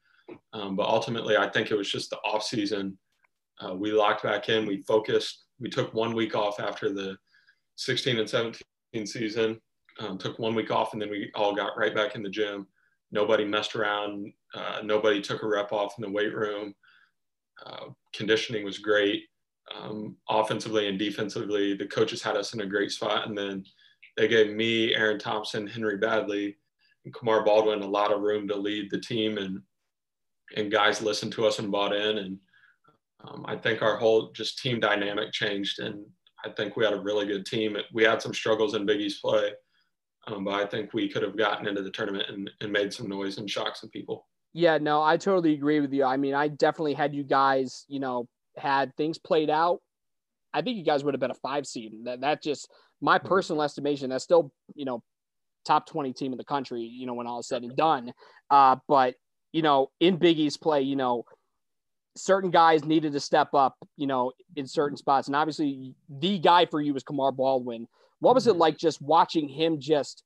Um, but ultimately, I think it was just the offseason uh, we locked back in. We focused. We took one week off after the 16 and 17 season. Um, took one week off, and then we all got right back in the gym. Nobody messed around. Uh, nobody took a rep off in the weight room. Uh, conditioning was great. Um, offensively and defensively, the coaches had us in a great spot. And then they gave me, Aaron Thompson, Henry Baddley, and Kamar Baldwin a lot of room to lead the team. And and guys listened to us and bought in. And um, I think our whole just team dynamic changed, and I think we had a really good team. We had some struggles in Big East play, um, but I think we could have gotten into the tournament and, and made some noise and shocked some people. Yeah, no, I totally agree with you. I mean, I definitely had you guys, you know, had things played out. I think you guys would have been a five seed. That that just my mm-hmm. personal estimation. That's still, you know, top twenty team in the country. You know, when all is said and done. Uh, but you know, in Big East play, you know, certain guys needed to step up. You know, in certain spots, and obviously the guy for you was Kamar Baldwin. What was it mm-hmm. like just watching him just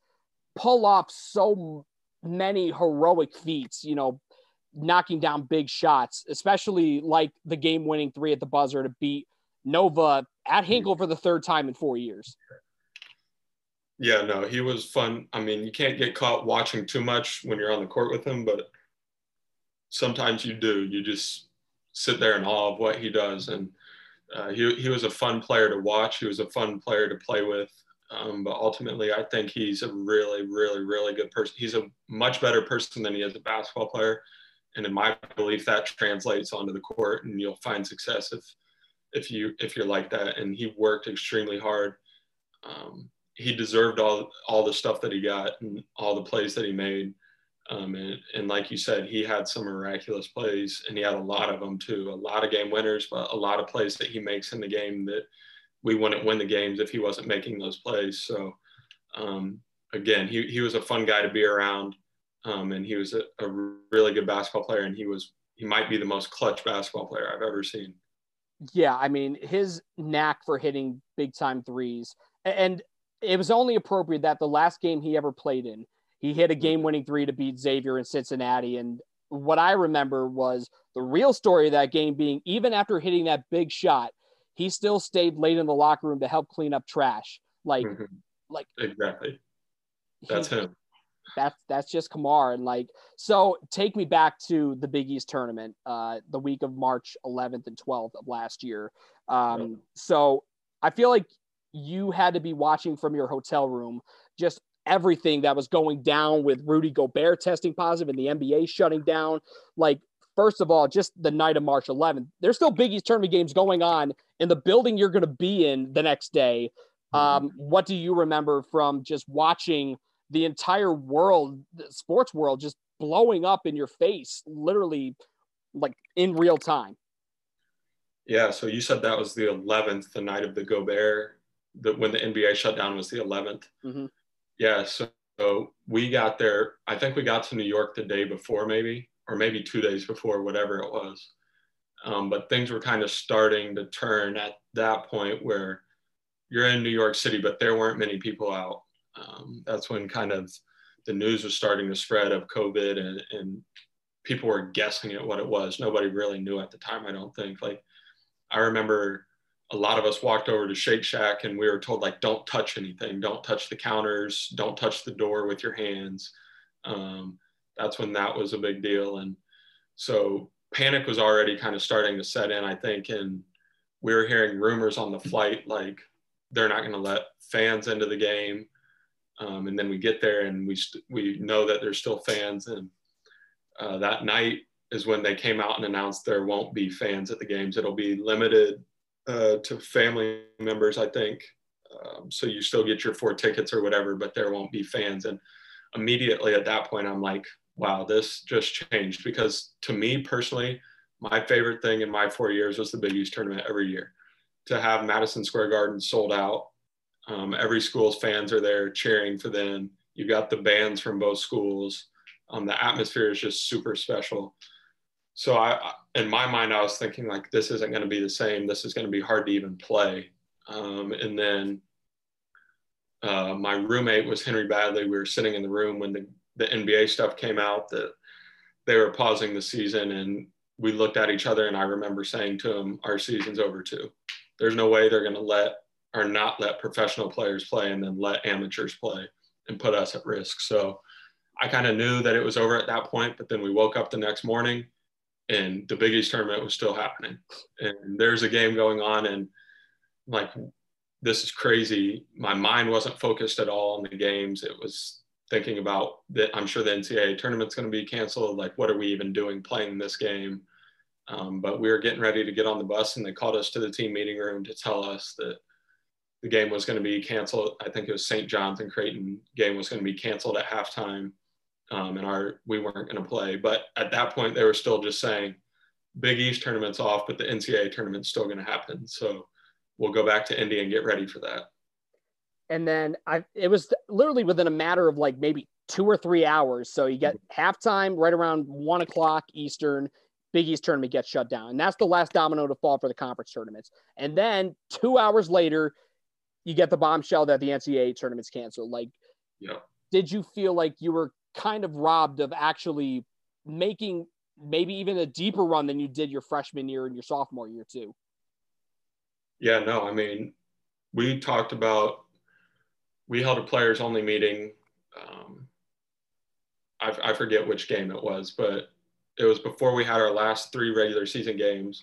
pull off so many heroic feats, you know, knocking down big shots, especially like the game winning three at the buzzer to beat Nova at Hinkle for the third time in four years. Yeah, no, he was fun. I mean, you can't get caught watching too much when you're on the court with him, but sometimes you do. You just sit there in awe of what he does. And uh, he, he was a fun player to watch. He was a fun player to play with. Um, but ultimately, I think he's a really, really, really good person. He's a much better person than he is a basketball player, and in my belief, that translates onto the court, and you'll find success if if you if you're like that. And he worked extremely hard. Um, he deserved all all the stuff that he got and all the plays that he made. Um, and, and like you said, he had some miraculous plays, and he had a lot of them too. A lot of game winners, but a lot of plays that he makes in the game that we wouldn't win the games if he wasn't making those plays. So um, again, he, he was a fun guy to be around. Um, and he was a, a, really good basketball player. And he was, he might be the most clutch basketball player I've ever seen. Yeah. I mean, his knack for hitting big time threes and it was only appropriate that the last game he ever played in, he hit a game winning three to beat Xavier in Cincinnati. And what I remember was the real story of that game being even after hitting that big shot, he still stayed late in the locker room to help clean up trash. Like, mm-hmm. like exactly. That's he, him. That's that's just Kamar. And like, so take me back to the Big East tournament, uh, the week of March 11th and 12th of last year. Um, So I feel like you had to be watching from your hotel room just everything that was going down with Rudy Gobert testing positive and the NBA shutting down. Like, first of all, just the night of March 11th, there's still Big East tournament games going on in the building you're going to be in the next day. Um, what do you remember from just watching the entire world, the sports world, just blowing up in your face, literally like in real time? Yeah. So you said that was the 11th, the night of the Gobert, that when the NBA shut down was the 11th. Mm-hmm. Yeah. So, so we got there, I think we got to New York the day before, maybe, or maybe two days before, whatever it was. Um, but things were kind of starting to turn at that point where you're in New York City, but there weren't many people out. Um, that's when kind of the news was starting to spread of COVID and, and people were guessing at what it was. Nobody really knew at the time, I don't think. Like, I remember a lot of us walked over to Shake Shack and we were told, like, don't touch anything, don't touch the counters, don't touch the door with your hands. Um, that's when that was a big deal. And so panic was already kind of starting to set in, I think. And we were hearing rumors on the flight like they're not going to let fans into the game. Um, and then we get there and we we know that there's still fans. And uh, that night is when they came out and announced there won't be fans at the games. It'll be limited uh, to family members, I think. Um, so you still get your four tickets or whatever, but there won't be fans. And immediately at that point, I'm like, wow, this just changed because to me personally, my favorite thing in my four years was the Big East tournament every year. To have Madison Square Garden sold out, um, every school's fans are there cheering for them. You've got the bands from both schools. Um, the atmosphere is just super special. So I, in my mind, I was thinking like, this isn't going to be the same. This is going to be hard to even play. Um, and then uh, my roommate was Henry Baddley. We were sitting in the room when the the NBA stuff came out that they were pausing the season and we looked at each other and I remember saying to him, our season's over too. There's no way they're going to let or not let professional players play and then let amateurs play and put us at risk. So I kind of knew that it was over at that point, but then we woke up the next morning and the Big East tournament was still happening. And there's a game going on and like, this is crazy. My mind wasn't focused at all on the games. It was thinking about that I'm sure the NCAA tournament's going to be canceled. Like, what are we even doing playing this game? Um, but we were getting ready to get on the bus, and they called us to the team meeting room to tell us that the game was going to be canceled. I think it was St. John's and Creighton game was going to be canceled at halftime. Um, and our we weren't going to play. But at that point, they were still just saying Big East tournament's off, but the NCAA tournament's still going to happen. So we'll go back to Indy and get ready for that. And then I, it was literally within a matter of like maybe two or three hours. So you get halftime right around one o'clock Eastern. Big East tournament gets shut down, and that's the last domino to fall for the conference tournaments. And then two hours later, you get the bombshell that the NCAA tournament's canceled. Like, yeah. did you feel like you were kind of robbed of actually making maybe even a deeper run than you did your freshman year and your sophomore year too. Yeah, no, I mean, we talked about we held a players only meeting. Um, I, I forget which game it was, but it was before we had our last three regular season games.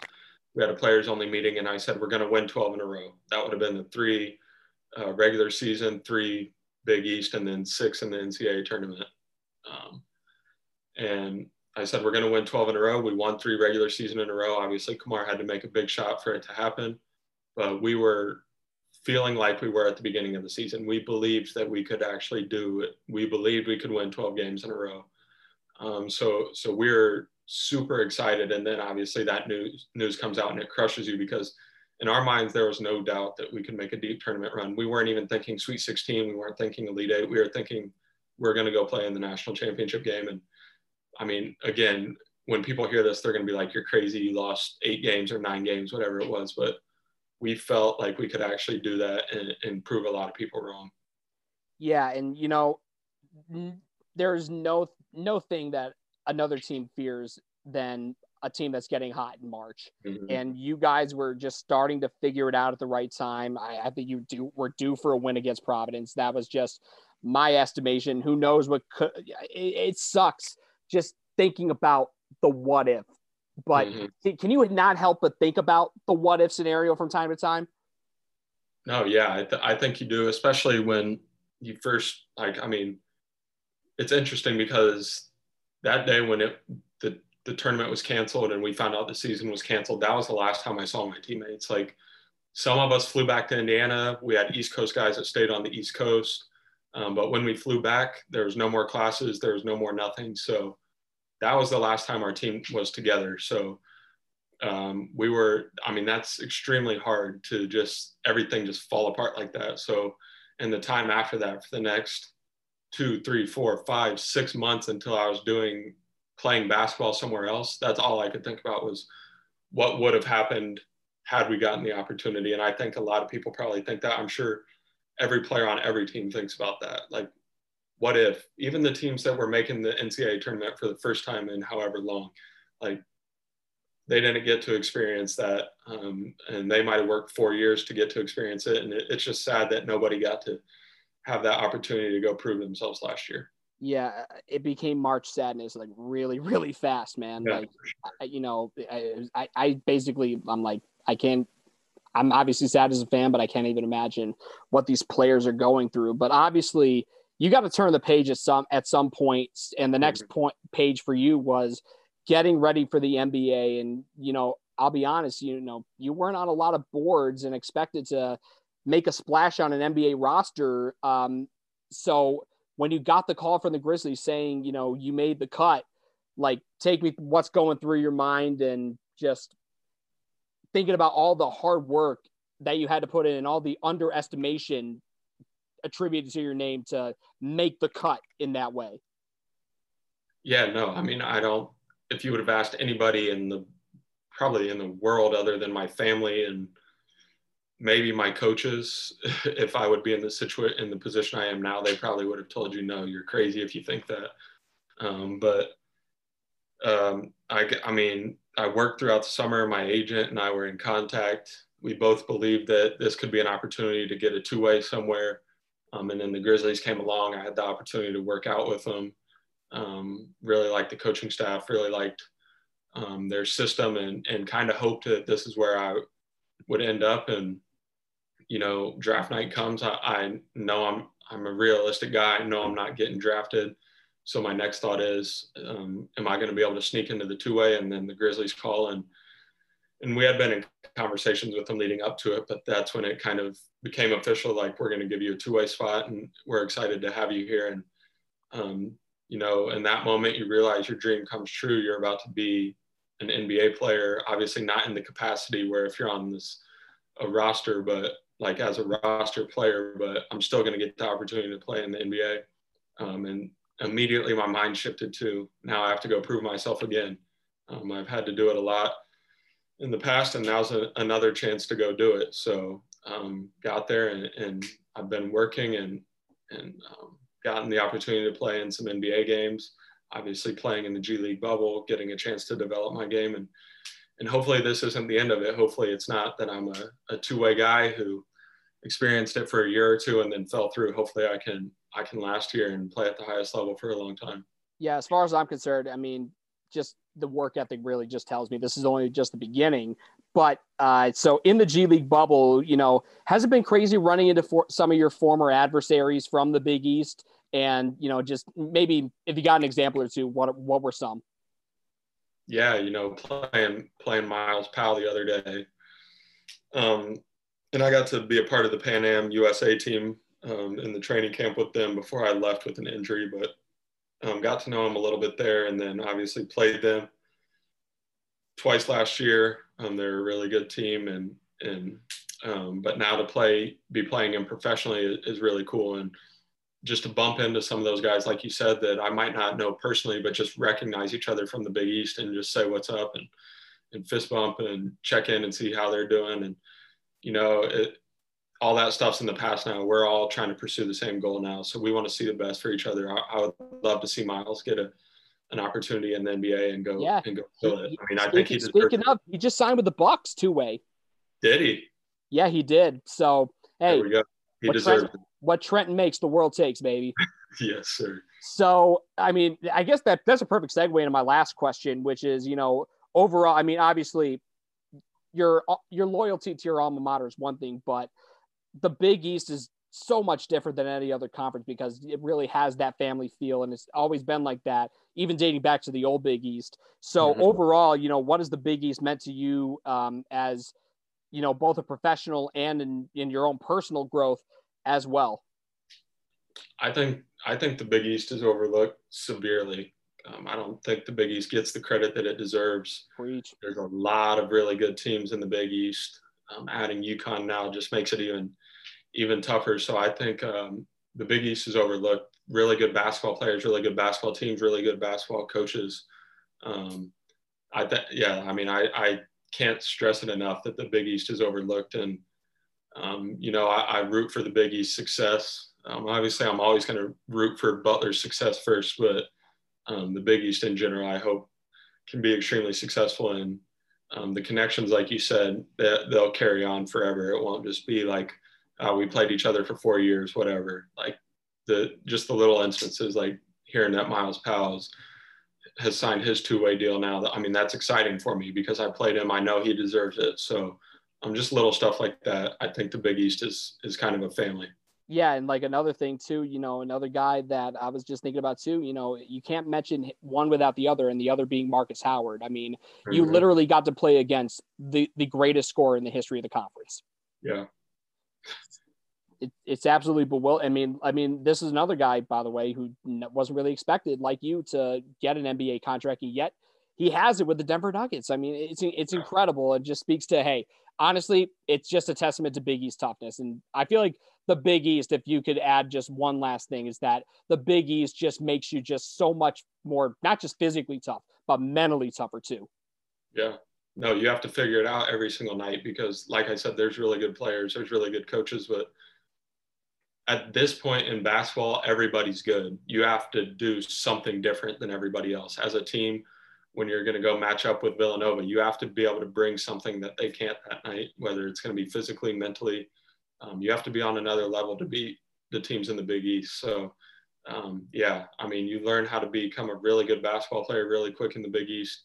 We had a players only meeting, and I said we're going to win 12 in a row. That would have been the three uh, regular season, three Big East, and then six in the NCAA tournament. Um, and I said we're going to win 12 in a row. We won three regular season in a row. Obviously, Kamar had to make a big shot for it to happen, but we were feeling like we were at the beginning of the season. We believed that we could actually do it. We believed we could win 12 games in a row. Um, so, so we're super excited. And then obviously that news news comes out and it crushes you because in our minds there was no doubt that we could make a deep tournament run. We weren't even thinking Sweet 16. We weren't thinking Elite Eight. We were thinking we're going to go play in the national championship game and I mean, again, when people hear this, they're going to be like, you're crazy. You lost eight games or nine games, whatever it was. But we felt like we could actually do that and, and prove a lot of people wrong. Yeah. And, you know, there's no, no thing that another team fears than a team that's getting hot in March. Mm-hmm. And you guys were just starting to figure it out at the right time. I, I think you do were due for a win against Providence. That was just my estimation. Who knows what could it, it sucks just thinking about the what if. But mm-hmm. can you not help but think about the what if scenario from time to time? No, yeah, I, th- I think you do, especially when you first like. I mean, it's interesting because that day when it the the tournament was canceled and we found out the season was canceled, that was the last time I saw my teammates. Like some of us flew back to Indiana. We had East Coast guys that stayed on the East Coast. Um, but when we flew back, there was no more classes, there was no more nothing. So that was the last time our team was together. So um, we were, I mean, that's extremely hard to just everything just fall apart like that. So, in the time after that, for the next two, three, four, five, six months until I was doing playing basketball somewhere else, that's all I could think about was what would have happened had we gotten the opportunity. And I think a lot of people probably think that. I'm sure every player on every team thinks about that. Like, what if even the teams that were making the NCAA tournament for the first time in however long, like they didn't get to experience that, um, and they might have worked four years to get to experience it, and it, it's just sad that nobody got to have that opportunity to go prove themselves last year. Yeah, it became March sadness like really, [laughs] really fast, man. Yeah, like, sure. you know, I, I basically, I'm like, I can't I'm obviously sad as a fan, but I can't even imagine what these players are going through. But obviously, you got to turn the page at some at some point. and the next point page for you was getting ready for the NBA. And you know, I'll be honest, you know, you weren't on a lot of boards and expected to make a splash on an NBA roster. Um, so when you got the call from the Grizzlies saying, you know, you made the cut, like take me what's going through your mind and just thinking about all the hard work that you had to put in and all the underestimation attributed to your name to make the cut in that way. Yeah, no, I mean, I don't, if you would have asked anybody in the, probably in the world other than my family and maybe my coaches, [laughs] if I would be in the situation, in the position I am now, they probably would have told you, no, you're crazy if you think that. Um, but um, I, I mean, I worked throughout the summer. My agent and I were in contact. We both believed that this could be an opportunity to get a two way somewhere. Um, and then the Grizzlies came along. I had the opportunity to work out with them. Um, really liked the coaching staff, really liked um, their system, and, and kind of hoped that this is where I would end up. And, you know, draft night comes. I, I know I'm, I'm a realistic guy. I know I'm not getting drafted. So my next thought is, um, am I going to be able to sneak into the two way? And then the Grizzlies call and and we had been in conversations with them leading up to it, but that's when it kind of became official. Like we're going to give you a two way spot, and we're excited to have you here. And um, you know, in that moment, you realize your dream comes true. You're about to be an NBA player, obviously not in the capacity where if you're on this a roster, but like as a roster player, but I'm still going to get the opportunity to play in the NBA. Um, and immediately my mind shifted to now I have to go prove myself again. Um, I've had to do it a lot in the past, and now's a, another chance to go do it. So um, got there, and, and, I've been working and and um, gotten the opportunity to play in some NBA games. Obviously, playing in the G League bubble, getting a chance to develop my game, and and hopefully this isn't the end of it. Hopefully it's not that I'm a, a two way guy who experienced it for a year or two and then fell through. Hopefully I can I can last here and play at the highest level for a long time. Yeah, as far as I'm concerned, I mean, just the work ethic really just tells me this is only just the beginning. But uh, so in the G League bubble, you know, has it been crazy running into for, some of your former adversaries from the Big East? And you know, just maybe if you got an example or two, what what were some? Yeah, you know, playing playing Myles Powell the other day, um, and I got to be a part of the Pan Am USA team um, in the training camp with them before I left with an injury, but um, got to know them a little bit there, and then obviously played them twice last year. Um, they're a really good team, and and um, but now to play, be playing them professionally is, is, really cool, and just to bump into some of those guys, like you said, that I might not know personally, but just recognize each other from the Big East and just say what's up and and fist bump and check in and see how they're doing, and you know it, all that stuff's in the past now. We're all trying to pursue the same goal now. So we want to see the best for each other. I, I would love to see Myles get a, an opportunity in the NBA and go yeah. and go fill it. I mean, I think he speaking of, he just signed with the Bucks two way. Did he? Yeah, he did. So hey, there we go. He what deserved Trenton, what Trenton makes, the world takes, baby. [laughs] yes, sir. So I mean, I guess that that's a perfect segue into my last question, which is, you know, overall, I mean, obviously your your loyalty to your alma mater is one thing, but the Big East is so much different than any other conference because it really has that family feel and it's always been like that even dating back to the old big east. So mm-hmm. overall you know what has the big east meant to you um, as you know both a professional and in, in your own personal growth as well? I think i think the big east is overlooked severely. Um, i don't think the big east gets the credit that it deserves. Preach. there's a lot of really good teams in the big east. Um, adding UConn now just makes it even even tougher. So I think um, the Big East is overlooked. Really good basketball players, really good basketball teams, really good basketball coaches. Um, I th- yeah, I mean, I, I can't stress it enough that the Big East is overlooked. And, um, you know, I, I, root for the Big East success. Um, obviously, I'm always going to root for Butler's success first, but um, the Big East in general, I hope can be extremely successful. And um, the connections, like you said, that they'll carry on forever. It won't just be like, uh, we played each other for four years, whatever. Like the just the little instances, like hearing that Myles Powell's has signed his two-way deal now. That I mean, that's exciting for me because I played him. I know he deserves it. So um, just little stuff like that. I think the Big East is is kind of a family. Yeah, and like another thing too, you know, another guy that I was just thinking about too, you know, you can't mention one without the other, and the other being Marcus Howard. I mean, mm-hmm. you literally got to play against the the greatest scorer in the history of the conference. Yeah, it, it's absolutely bewildering. I mean, I mean, this is another guy, by the way, who wasn't really expected, like you, to get an NBA contract, and yet he has it with the Denver Nuggets. I mean, it's it's incredible. It just speaks to hey, honestly, it's just a testament to Big East toughness, and I feel like the Big East, if you could add just one last thing, is that the Big East just makes you just so much more, not just physically tough, but mentally tougher too. Yeah. No, you have to figure it out every single night because, like I said, there's really good players, there's really good coaches, but at this point in basketball, everybody's good. You have to do something different than everybody else. As a team, when you're going to go match up with Villanova, you have to be able to bring something that they can't that night, whether it's going to be physically, mentally. Um, you have to be on another level to beat the teams in the Big East. So, um, yeah, I mean, you learn how to become a really good basketball player really quick in the Big East.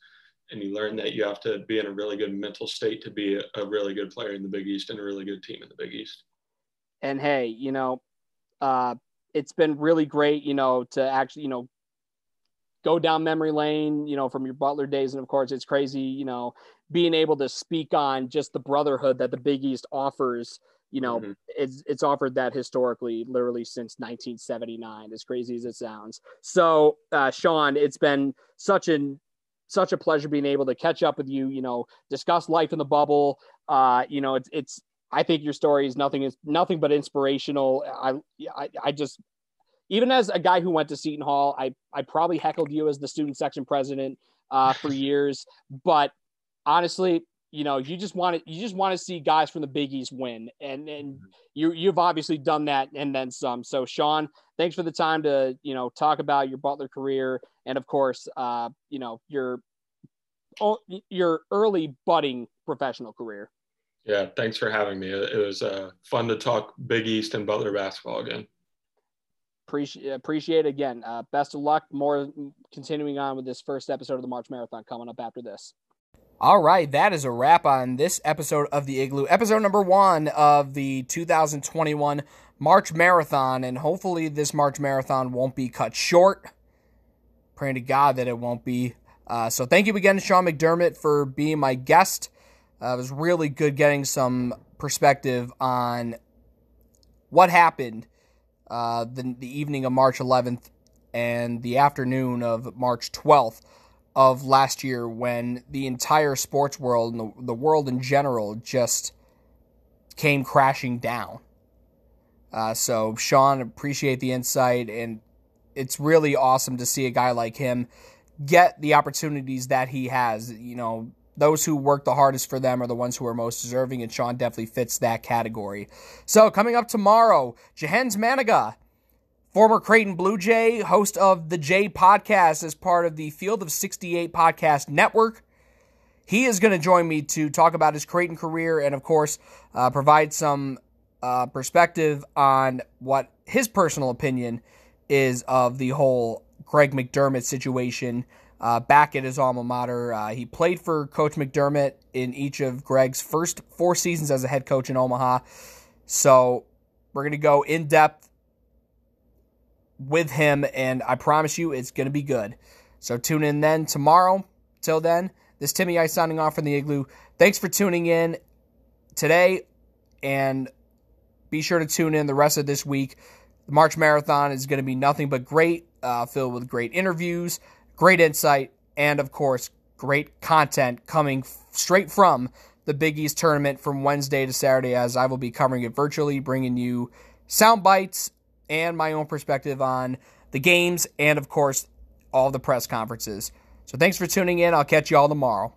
And you learn that you have to be in a really good mental state to be a, a really good player in the Big East and a really good team in the Big East. And hey, you know, uh, it's been really great, you know, to actually, you know, go down memory lane, you know, from your Butler days. And of course, it's crazy, you know, being able to speak on just the brotherhood that the Big East offers you know, mm-hmm. it's it's offered that historically, literally since 1979. As crazy as it sounds. So, uh, Sean, it's been such an such a pleasure being able to catch up with you. You know, discuss life in the bubble. Uh, you know, it's it's. I think your story is nothing is nothing but inspirational. I, I I just even as a guy who went to Seton Hall, I I probably heckled you as the student section president uh, for [laughs] years, but honestly, you know, you just want to you just want to see guys from the Big East win, and and mm-hmm. you you've obviously done that and then some. So, Sean, thanks for the time to you know talk about your Butler career and of course, uh, you know your your early budding professional career. Yeah, thanks for having me. It was uh, fun to talk Big East and Butler basketball again. Appreciate appreciate it again. Uh, best of luck. More continuing on with this first episode of the March Marathon coming up after this. All right, that is a wrap on this episode of the Igloo, episode number one of the 2021 March Marathon. And hopefully, this March Marathon won't be cut short. Praying to God that it won't be. Uh, so, thank you again Sean McDermott for being my guest. Uh, it was really good getting some perspective on what happened uh, the, the evening of March 11th and the afternoon of March 12th of last year when the entire sports world and the, the world in general just came crashing down. Uh, so, Sean, appreciate the insight, and it's really awesome to see a guy like him get the opportunities that he has. You know, those who work the hardest for them are the ones who are most deserving, and Sean definitely fits that category. So, coming up tomorrow, Jahenns Manigat Former Creighton Blue Jay, host of the Jay podcast as part of the Field of 68 podcast network. He is going to join me to talk about his Creighton career and, of course, uh, provide some uh, perspective on what his personal opinion is of the whole Greg McDermott situation uh, back at his alma mater. Uh, he played for Coach McDermott in each of Greg's first four seasons as a head coach in Omaha. So we're going to go in depth with him, and I promise you it's going to be good. So tune in then tomorrow. Till then, this Timmy Ice signing off from the Igloo. Thanks for tuning in today, and be sure to tune in the rest of this week. The March Marathon is going to be nothing but great, uh, filled with great interviews, great insight, and of course, great content coming straight from the Big East tournament from Wednesday to Saturday, as I will be covering it virtually, bringing you sound bites and my own perspective on the games and, of course, all the press conferences. So thanks for tuning in. I'll catch you all tomorrow.